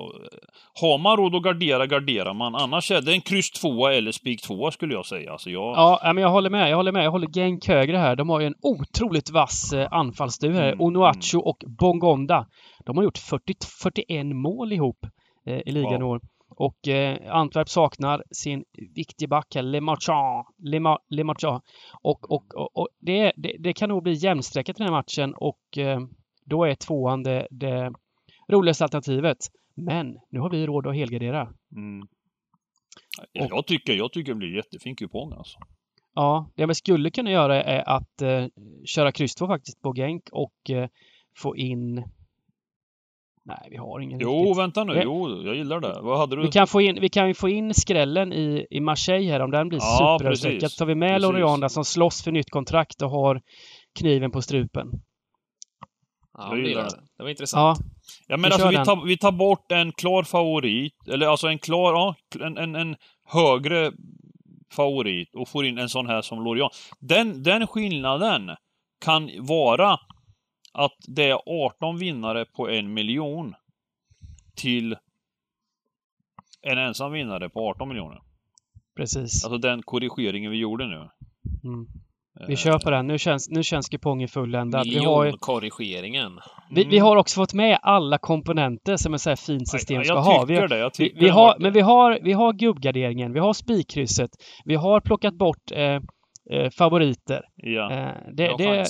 har man råd att gardera, garderar man. Annars är det en kryss tvåa eller spik tvåa skulle jag säga. Alltså jag... Ja, men jag håller med. Jag håller med. Jag håller Genk högre här. De har ju en otroligt vass eh, anfallsdur här. Mm, Onuachu mm. och Bongonda. De har gjort 40, 41 mål ihop eh, i ligan wow. år. Och eh, Antwerp saknar sin viktiga back här, Le Marchand. Le, Ma, Le Marchand. Och, och, och, och det, det, det, kan nog bli jämnstreckat den här matchen och eh, då är tvåan det, det roligaste alternativet. Men nu har vi råd att helgardera. Mm. Ja, jag, tycker, jag tycker det blir jättefin kupong alltså. Ja, det man skulle kunna göra är att eh, köra kryss faktiskt på Genk och eh, få in Nej, vi har ingen Jo, riktigt. vänta nu. Jo, jag gillar det. Vad hade du? Vi kan få in, vi kan få in skrällen i, i Marseille här om den blir ja, superöverstreckad. Tar vi med Lorianda som slåss för nytt kontrakt och har kniven på strupen. Ja, det, det. det var intressant. Ja, ja men vi alltså vi tar, vi tar bort en klar favorit, eller alltså en klar, ja, en, en, en högre favorit och får in en sån här som Lorian. Den, den skillnaden kan vara att det är 18 vinnare på en miljon till en ensam vinnare på 18 miljoner. Precis. Alltså den korrigeringen vi gjorde nu. Mm. Vi kör på den. Nu känns, nu känns kupongen fulländad. Miljonkorrigeringen. Vi, vi, vi har också fått med alla komponenter som ett så här fint system jag, ska jag ha. Vi, det, jag vi, vi har, men vi har, vi har gubbgarderingen, vi har spikkrysset, vi har plockat bort eh, eh, favoriter. Ja. Eh, det, det,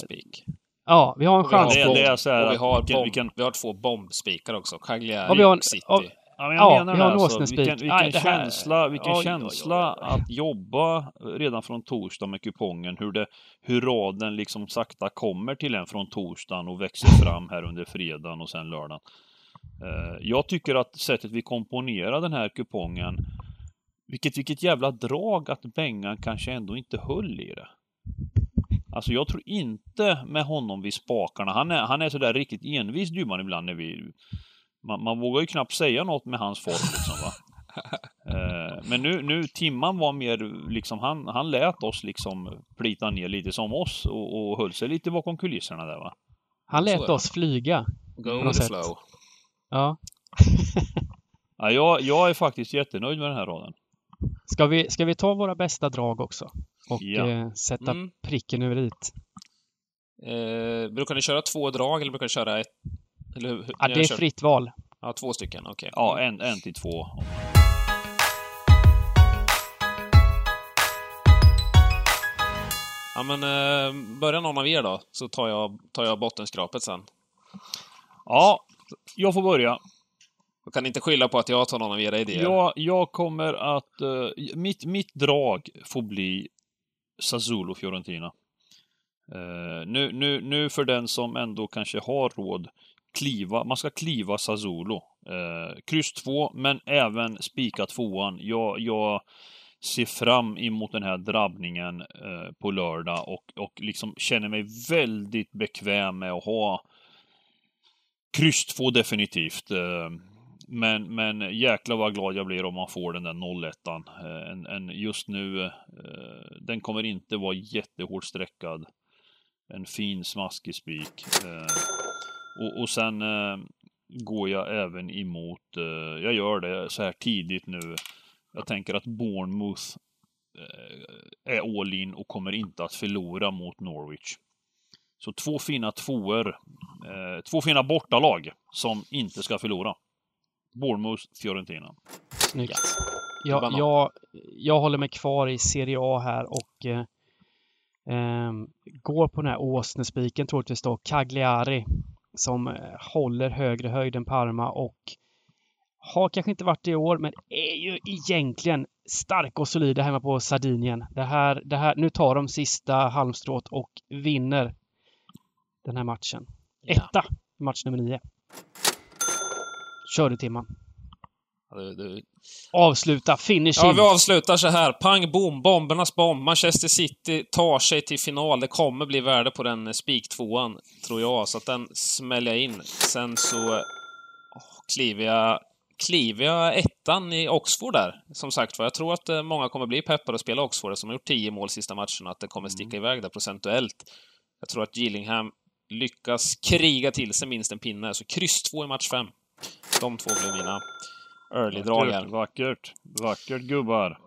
Ja, vi har en chans. Det, det är så här, och vi har, bomb, vilken... vi har två bombspikar också. Cagliari och vi har, City. Och, ja, men jag ja, menar vi har en alltså, vilken, vilken Aj, känsla, vilken oj, känsla oj, oj, att jobba redan från torsdag med kupongen. Hur, det, hur raden liksom sakta kommer till en från torsdagen och växer fram här under fredagen och sen lördagen. Uh, jag tycker att sättet vi komponerar den här kupongen, vilket, vilket jävla drag att Bengan kanske ändå inte höll i det. Alltså jag tror inte med honom vid spakarna. Han är, han är sådär riktigt envis Dybban ibland när vi... Man, man vågar ju knappt säga något med hans form liksom va. eh, men nu, nu, Timman var mer liksom, han, han lät oss liksom plita ner lite som oss och, och höll sig lite bakom kulisserna där va. Han lät oss flyga. Go with the flow. Ja. ja jag, jag är faktiskt jättenöjd med den här raden. Ska vi, ska vi ta våra bästa drag också? Och ja. eh, sätta mm. pricken över dit. Eh, brukar ni köra två drag eller brukar ni köra ett? Eller hur, ja, det är kört... fritt val. Ja, två stycken, okej. Okay. Ja, en, en till två. Ja, men eh, börja någon av er då, så tar jag, tar jag bottenskrapet sen. Ja, jag får börja. Du kan inte skylla på att jag tar någon av era idéer. Ja, jag kommer att... Uh, mitt, mitt drag får bli Sassuolo Fiorentina. Uh, eh, nu, nu, nu för den som ändå kanske har råd, kliva, man ska kliva Sassuolo. Uh, kryss 2, men även spika tvåan. Jag, jag ser fram emot den här drabbningen uh, på lördag och, och liksom känner mig väldigt bekväm med att ha kryss 2 definitivt. Uh, men, men jäklar vad glad jag blir om man får den där 01 eh, en, en Just nu, eh, den kommer inte vara jättehårt streckad. En fin smaskig spik. Eh, och, och sen går jag även emot, jag gör det så här tidigt nu. Jag tänker att Bournemouth är all in och kommer inte att förlora mot Norwich. Så två fina tvåor. Två fina bortalag som inte ska förlora. Bournemouth, Fiorentina. Snyggt. Jag, jag, jag håller mig kvar i Serie A här och eh, ehm, går på den här åsnespiken troligtvis då, Cagliari, som eh, håller högre höjd än Parma och har kanske inte varit det i år, men är ju egentligen starka och solida hemma på Sardinien. Det här, det här, nu tar de sista halmstrået och vinner den här matchen. Ja. Etta, match nummer nio. Kör du Timman. Ja, du, du. Avsluta, finishing. ja, vi avslutar så här. Pang, bom, bombernas bomb. Manchester City tar sig till final. Det kommer bli värde på den eh, spiktvåan, tror jag. Så att den smäller jag in. Sen så åh, kliver jag kliver jag ettan i Oxford där. Som sagt var, jag tror att eh, många kommer bli peppade att spela Oxford som har gjort tio mål sista matcherna, att det kommer sticka iväg där procentuellt. Jag tror att Gillingham lyckas kriga till sig minst en pinne, så kryss två i match fem. De två blir mina early-drag här. Vackert, vackert. Gubbar.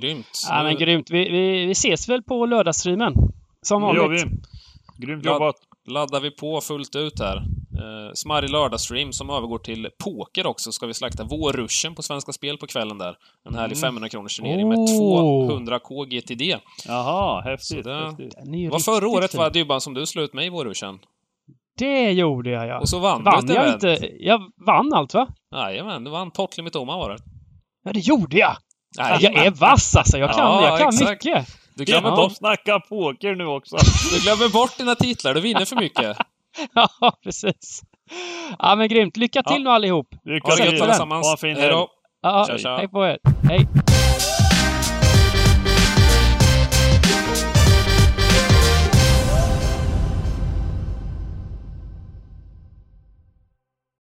Grymt. Ja, men grymt. Vi, vi, vi ses väl på lördagsstreamen? Som Det gör vanligt. vi. Grymt jobbat. laddar vi på fullt ut här. Eh, smarrig lördagsstream som övergår till poker också. Ska vi slakta vårruschen på Svenska Spel på kvällen där. En härlig 500 kronors turnering med Oh. 200 k GTD. Jaha, häftigt. Så det- häftigt. Var förra året va, Dybban, som du slöt mig i vårruschen? Det gjorde jag ja. Och så vann, vann du jag event. inte? Jag vann allt va? Jajamän, du vann Port Limit Oma var det. Ja, det gjorde jag! Jajamän. Jag är vass alltså. Jag kan, Ja, jag kan exakt. mycket. Du glömmer, Ja, bort, snacka poker nu också. du glömmer bort dina titlar, du vinner för mycket. Ja, precis. Ja, men grymt. Lycka till Ja. nu allihop. Lycka Ha det till. gött allesammans. Ha en fin Hej då. helg. Ja, hej på er. Hej.